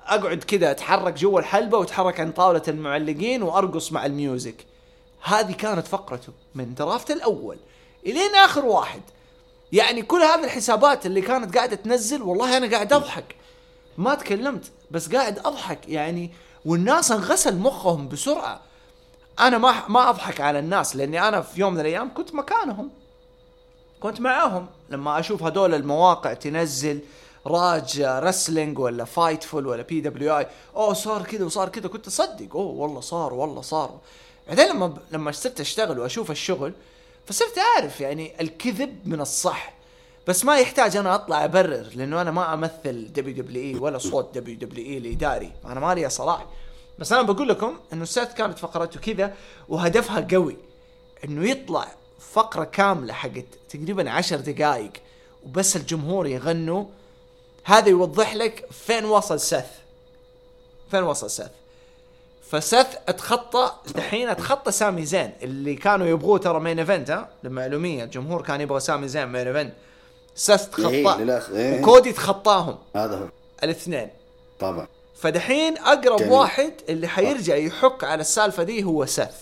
أقعد كذا أتحرك جوا الحلبة وأتحرك عن طاولة المعلقين وأرقص مع ال music. هذه كانت فقرته من draft الأول إلين آخر واحد. يعني كل هذه الحسابات اللي كانت قاعدة تنزل والله أنا قاعد أضحك. ما تكلمت بس قاعد أضحك. يعني والناس انغسل مخهم بسرعة. أنا ما ما أضحك على الناس لأني أنا في يوم من الأيام كنت مكانهم. كنت معاهم. لما أشوف هدول المواقع تنزل راج wrestling ولا Fightful ولا PWI أوه صار كذا وصار كذا. كنت أصدق. أوه والله صار والله صار. بعدين لما لما صرت أشتغل وأشوف الشغل فصرت أعرف يعني الكذب من الصح. بس ما يحتاج أنا أطلع أبرر لأنه أنا ما أمثل دبليو دبليو إي ولا صوت دبليو دبليو إي الاداري أنا ما لي صلاح. بس أنا بقول لكم إنه سيث كانت فقرته كذا وهدفها قوي إنه يطلع فقرة كاملة حقت تقريبا عشر دقائق وبس الجمهور يغنوا. هذا يوضح لك فين وصل سث فين وصل سث فسث اتخطى دحين اتخطى سامي زين اللي كانوا يبغوه ترى main event ها؟ للمعلومية الجمهور كان يبغى سامي زين main event سث تخطاه إيه. وكودي تخطاهم. هذا هو. الاثنين. طبعا. فدحين أقرب جميل. واحد اللي حيرجع يحك على السالفة دي هو سث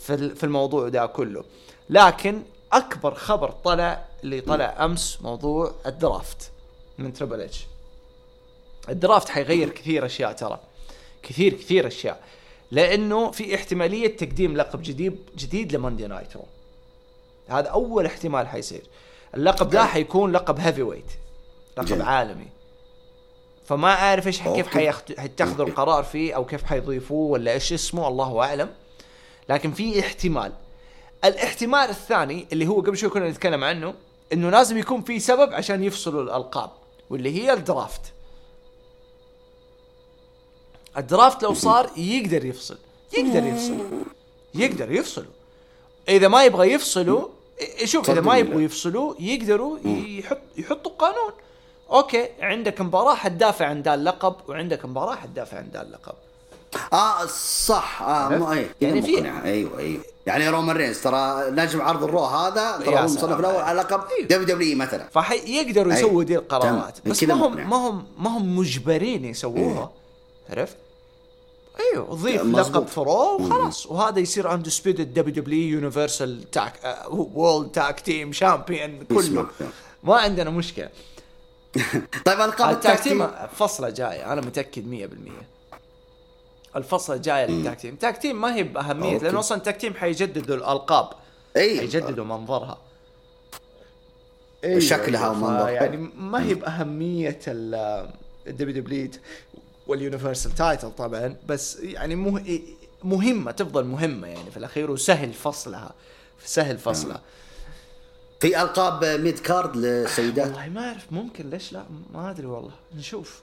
في ال- في الموضوع ده كله. لكن أكبر خبر طلع اللي طلع أمس موضوع ال draft من Triple H ال draft حيغير كثير أشياء ترى. كثير كثير أشياء. لأنه في احتمالية تقديم لقب جديد جديد ل Monday Night Raw هذا أول احتمال حيصير. اللقب ده حيكون لقب هيفي ويت لقب جميل. عالمي. فما أعرف إيش كيف حيتخذوا. القرار فيه أو كيف حيضيفوه ولا إيش اسمه الله أعلم. لكن في احتمال. الاحتمال الثاني اللي هو قبل شوي كنا نتكلم عنه إنه لازم يكون في سبب عشان يفصلوا الألقاب واللي هي الدرافت. الدرافت لو صار يقدر يفصل يقدر يفصل يقدر يفصلوا إذا ما يبغى يفصلوا إيه، شوف إذا ما يبغوا. يفصلوا يقدروا يحط يحطوا قانون okay عندك مباراة حتدافع عن ذا اللقب وعندك مباراة حتدافع عن ذا اللقب آه صح آه مو أي يعني يعني في- مقنع أيوه أيوه يعني رومان رينز ترى نجم عرض ال Raw هذا ترى هو المصنف الأول. على لقب أيوه. WWE مثلا فيقدروا أيوة. يسووا دي القرارات. بس ما هم. ما هم ما هم مجبرين يسووها عرفت؟ إيوه ضيف. لقب ف Raw وخلاص وهذا يصير undisputed WWE universal tag و world tag team champion كله. ما عندنا مشكلة. *laughs* طيب ألقاب ال tag team؟ فصله جاية أنا متأكد 100% الفصلة الجايه لل tag team. ال tag team ما هي بأهمية okay. لأنه أصلا ال tag team حيجددوا الألقاب. اي حيجددوا منظرها. شكلها ومنظرها. يعني ما هي بأهمية ال WWE وال universal title طبعا بس يعني مه... مهمة تفضل مهمة يعني في الأخير وسهل فصلها سهل فصلها. في ألقاب mid card للسيدات؟ والله ما أعرف ممكن ليش لا؟ ما أدري والله. نشوف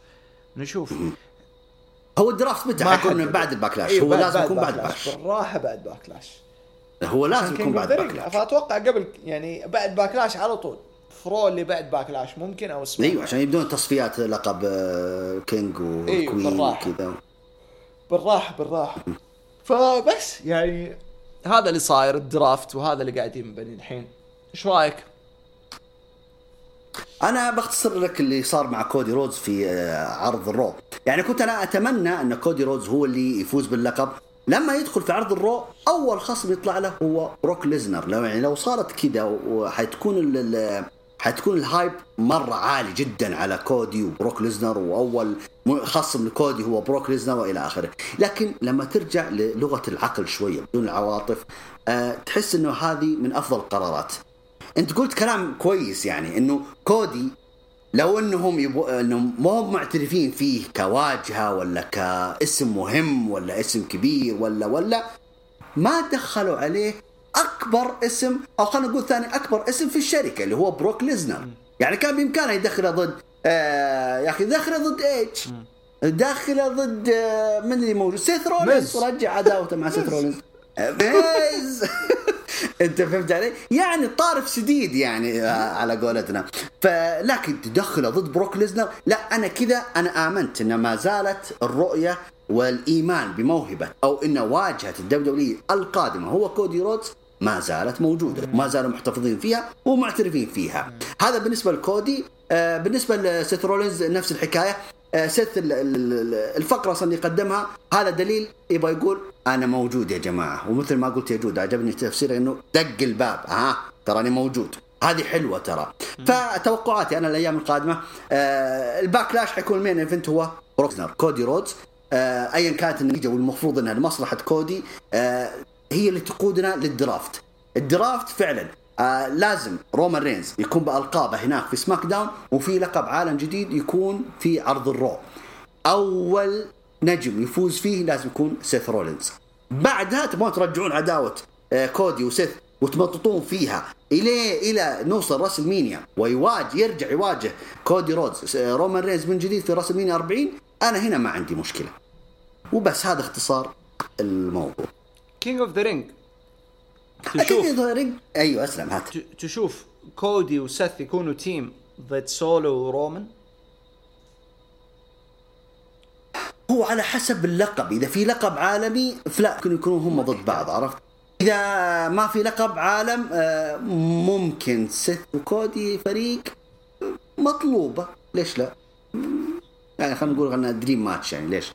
نشوف. *clears throat* هو ال draft متى؟ حيكون حدد. بعد ال Backlash. أيوة، هو بعد- لازم يكون بعد Backlash. بالراحه بعد Backlash. هو لازم يكون بعد. Backlash. فأتوقع قبل يعني بعد Backlash على طول. ف Raw اللي بعد Backlash ممكن أو اسمه إيوه عشان يبدون تصفيات لقب آه، king أيوة، و queen بالراحة. وكذا. بالراحة بالراحة. فبس يعني هذا اللي صاير ال draft وهذا اللي قاعدين بني الحين. إيش رأيك؟ أنا بختصر لك اللي صار مع كودي رودز في آه، عرض ال Raw. يعني كنت أنا أتمنى أن كودي رودز هو اللي يفوز باللقب. لما يدخل في عرض ال Raw أول خصم يطلع له هو بروك ليزنر. لو يعني لو صارت كذا وحتكون حتكون ال hype مرة عالي جدا على كودي وبروك ليزنر وأول خصم لكودي هو بروك ليزنر وإلى آخره. لكن لما ترجع للغة العقل شوية بدون العواطف أه تحس إنه هذه من أفضل القرارات. أنت قلت كلام كويس يعني إنه كودي لو إنهم يبو إنهم هم معترفين فيه كواجهة ولا كاسم مهم ولا اسم كبير ولا ولا ما دخلوا عليه أكبر اسم أو خلينا نقول ثاني أكبر اسم في الشركة اللي هو بروك ليزنر. يعني كان بإمكانه يدخله ضد آه يا أخي دخله ضد ايج داخله ضد آه من اللي موجود؟ سيث رولينز. ميز. رجع عداوته مع سيث رولينز. آه، ميز. *laughs* أنت فهمت علي؟ يعني طارف شديد يعني آه، على قولتنا. فلكن تدخله ضد بروك ليزنر لا أنا كذا أنا آمنت إن ما زالت الرؤية والإيمان بموهبة أو إن واجهة ال W القادمة هو كودي رودز ما زالت موجودة ما زالوا محتفظين فيها ومعترفين فيها. هذا بالنسبة لكودي آه، بالنسبة لسيث رولينز نفس الحكاية. آه، سيث ال- ال- ال- الفقرة أصلا اللي قدمها هذا دليل يبغى يقول أنا موجود يا جماعة. ومثل ما قلت يا جود عجبني تفسيره إنه دق الباب. ها تراني موجود. هذه حلوة ترى. فتوقعاتي أنا الأيام القادمة آه ال Backlash حيكون main event هو بروك ليزنر كودي رودز آه ايا كانت النتيجة والمفروض إنها لمصلحة كودي آه هي اللي تقودنا لل draft. ال draft فعلا آه لازم رومان رينز يكون بألقابه هناك في SmackDown وفي لقب عالم جديد يكون في عرض ال Raw. أول نجم يفوز فيه لازم يكون سيث رولينز. بعدها تبغون ترجعون عداوة آه كودي وسيث وتمططون فيها إلى إلى نوصل WrestleMania ويواجه يرجع يواجه كودي رودز آه، رومان رينز من جديد في WrestleMania 40 أنا هنا ما عندي مشكلة. وبس هذا اختصار الموضوع. King of the Ring تشوف. تشوف أيوه أسلم هات. تشوف كودي وسيث يكونوا team ضد سولو ورومان هو على حسب اللقب. إذا في لقب عالمي فلا ممكن يكونوا هم ضد بعض عرفت؟ إذا ما في لقب عالم آه، ممكن سيث وكودي فريق مطلوبة. ليش لا؟ يعني خلينا نقول خلينا dream match يعني ليش؟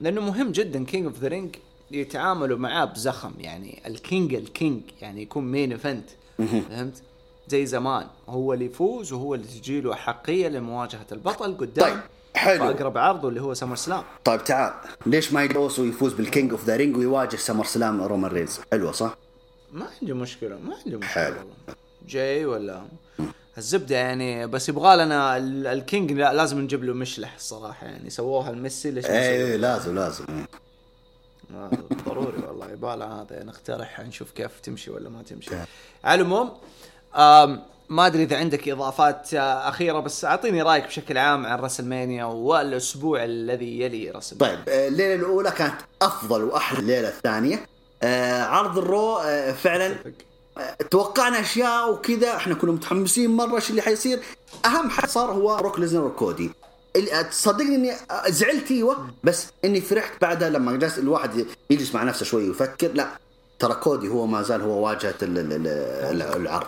لأنه مهم جدا King of the Ring يتعاملوا معاه بزخم يعني ال King ال King يعني يكون main event فهمت؟ زي زمان هو اللي يفوز وهو اللي تجي له احقيه لمواجهة البطل قدام طيب، حلو. اقرب عرضه اللي هو SummerSlam طيب تعال ليش ما يدوس ويفوز بال King of the Ring ويواجه SummerSlam رومان رينز حلوة صح؟ ما عندي مشكلة ما عندي مشكلة حلو. جاي ولا الزبدة يعني بس يبغى لنا ال- ال King لا لازم نجيب له مشلح الصراحة يعني سووها لميسي ليش نسويها؟ لازم لازم ضروري والله يبالع هذا. نقترح نشوف كيف تمشي ولا ما تمشي. على العموم ما أدري إذا عندك إضافات آه، أخيرة بس أعطيني رأيك بشكل عام عن WrestleMania والأسبوع الذي يلي WrestleMania طيب آه، الليلة الأولى كانت أفضل وأحلى الليلة الثانية. آه، عرض ال Raw فعلا توقعنا أشياء وكذا إحنا كنا متحمسين مرة إيش اللي حيصير. أهم حاجة صار بروك ليسنر وكودي تصدقني إني زعلت أيوه. بس إني فرحت بعدها لما جلس الواحد يجلس مع نفسه شوي ويفكر. لا ترى كودي هو ما زال هو واجهة ال- ال- ال- العرض.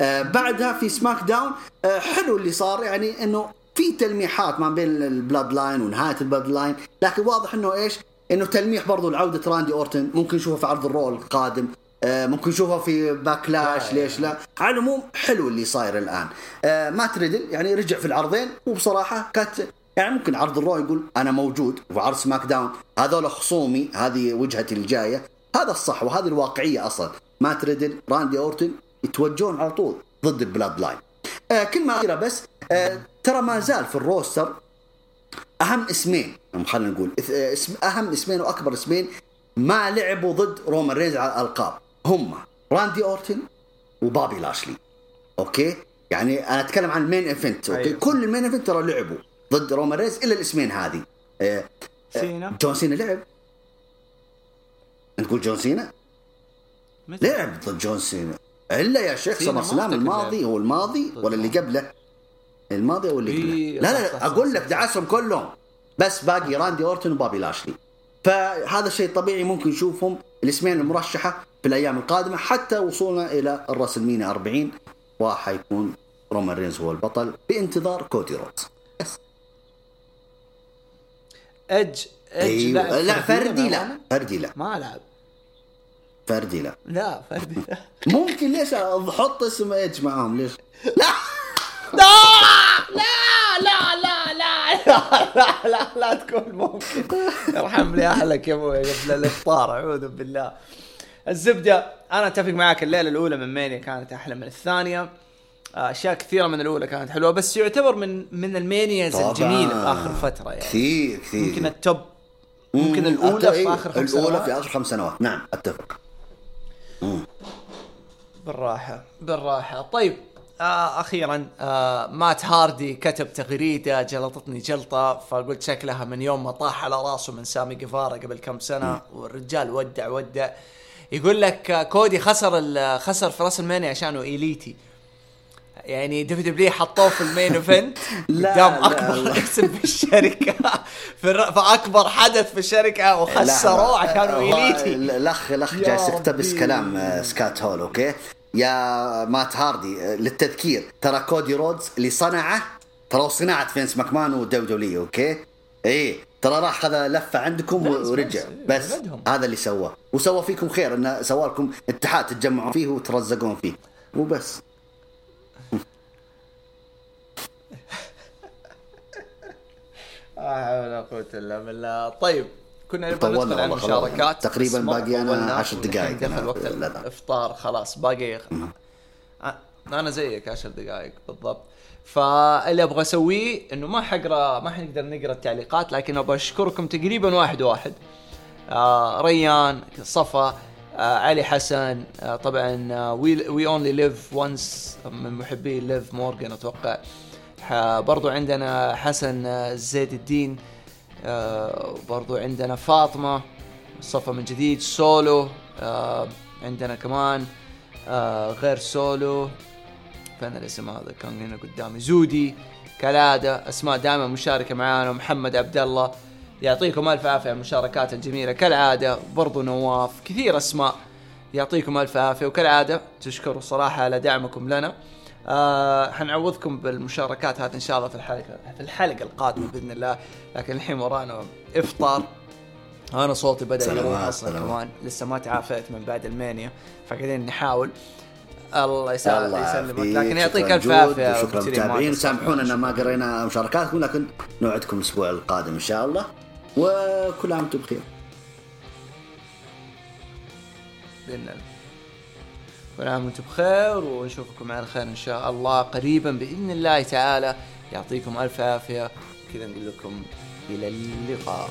آه بعدها في SmackDown آه حلو اللي صار يعني إنه في تلميحات ما بين ال Bloodline ونهاية ال Bloodline. لكن واضح إنه إيش؟ إنه تلميح برضو لعودة راندي أورتن. ممكن نشوفه في عرض ال Raw القادم. ممكن نشوفه في Backlash ليش لا؟ على العموم حلو اللي صاير الآن. آه مات ريدل يعني رجع في العرضين وبصراحة كانت يعني ممكن عرض ال Raw يقول أنا موجود وعرض SmackDown هذول خصومي هذه وجهتي الجاية. هذا الصح وهذه الواقعية أصلا. مات ريدل راندي أورتن يتوجهون على طول ضد ال Bloodline. آه كلمه اخيره بس آه ترى ما زال في ال roster أهم اسمين خلينا نقول آه، اسم أهم اسمين وأكبر اسمين ما لعبوا ضد رومان رينز على الألقاب. هم راندي أورتن وبوبي لاشلي. أوكي؟ يعني أنا أتكلم عن ال main event أوكي؟ أيوة. كل ال main event ترى لعبوا ضد رومان رينز إلا الاسمين هذه. آه، سينا. جون سينا لعب. نقول جون سينا؟ متى؟ لعب ضد جون سينا. إلا يا شيخ SummerSlam الماضي. هو الماضي ولا اللي قبله؟ الماضي أو اللي قبله؟ لا لا لا أقول لك. دعسهم كلهم. بس باقي راندي اورتون وبوبي لاشلي. فهذا شيء طبيعي ممكن نشوفهم. الاسمين المرشحة في الأيام القادمة حتى وصولنا إلى ال WrestleMania 40 وحيكون رومان رينز هو البطل بانتظار كودي رودز بس أج أج أيوه. لعب لا فردي لا؟ فردي لا. ما لعب فردي لا. لا فردي لا. *laughs* ممكن ليش أحط اسم ايدج معاهم؟ ليش؟ *laughs* لا. لا لا لا لا لا لا لا تكون ممكن. ارحم لي أهلك يا أبوي قبل الافطار أعوذ بالله. الزبدة أنا أتفق معك الليلة الأولى من Mania كانت أحلى من الثانية. آه، أشياء كثيرة من الأولى كانت حلوة بس يعتبر من من ال Manias. الجميلة في آخر فترة يعني. كثير كثير. يمكن ال top ممكن الأولى أت- في آخر خمس الأولى سنوات. في آخر خمس سنوات. نعم أتفق. بالراحة بالراحة. طيب آه أخيرا آه مات هاردي كتب تغريدة جلطتني جلطة فقلت شكلها من يوم ما طاح على راسه من سامي قيفارا قبل كم سنة. والرجال ودع ودع. يقول لك كودي خسر خسر في WrestleMania عشانه إليتي. يعني دبليو دبليو حطوه في ال main event. *laughs* لا، قدام أكبر لا. *laughs* اسم في الشركة. في, الر- في أكبر حدث في الشركة وخسروه عشانه هو إليتي. الاخ الاخ جالس يقتبس. كلام آه، سكوت هول أوكي؟ يا مات هاردي آه، للتذكير. ترى كودي رودز اللي صنعه ترى صناعة فينس ماكمان ودولي أوكي؟ إيه ترى راح خذ لفة عندكم ورجع. بس، بس بدهم. هذا اللي سواه. وسوى فيكم خير انه سوى لكم اتحاد تتجمعون فيه وترزقون فيه. وبس لا حول ولا قوة إلا بالله. طيب كنا نبغى ندخل على. المشاركات. تقريباً باقي عشر دقايق. والحين دخل وقت. الإفطار خلاص باقي أنا زيك عشر دقائق بالضبط. فاللي أبغى أسويه إنه ما حقرا ما حنقدر نقرأ التعليقات لكن أبغى أشكركم تقريبا واحد واحد. آه ريان صفا آه علي حسن آه طبعا We Only Liv Once من محبي ليف مورجان أتوقع. برضو عندنا حسن آه، زيد الدين آه برضو عندنا فاطمة صفا من جديد سولو آه عندنا كمان غير سولو. فين الاسم هذا. كان هنا قدامي زودي كالعادة أسماء دائما مشاركة معانا محمد عبد الله. يعطيكم ألف عافية على المشاركات الجميلة. كالعادة برضو نواف كثير أسماء. يعطيكم ألف عافية. وكالعادة تشكروا صراحة على دعمكم لنا. آه حنعوضكم بالمشاركات هذه إن شاء الله في الحلقة في الحلقة القادمة بإذن الله. لكن الحين ورانا إفطار. أنا صوتي بدأ يروح أصلا. كمان. لسه ما تعافيت من بعد المانيا. فقاعدين نحاول. الله يسلمك. لكن يعطيك شكراً الف عافية كريم، للمتابعين سامحونا إن ما قرينا مشاركاتكم لكن نوعدكم الأسبوع القادم إن شاء الله. وكل عام وأنتم بخير. بإذن الله. كل عام وأنتم بخير ونشوفكم على خير إن شاء الله قريبا بإذن الله تعالى. يعطيكم ألف عافية كذا نقول لكم إلى اللقاء.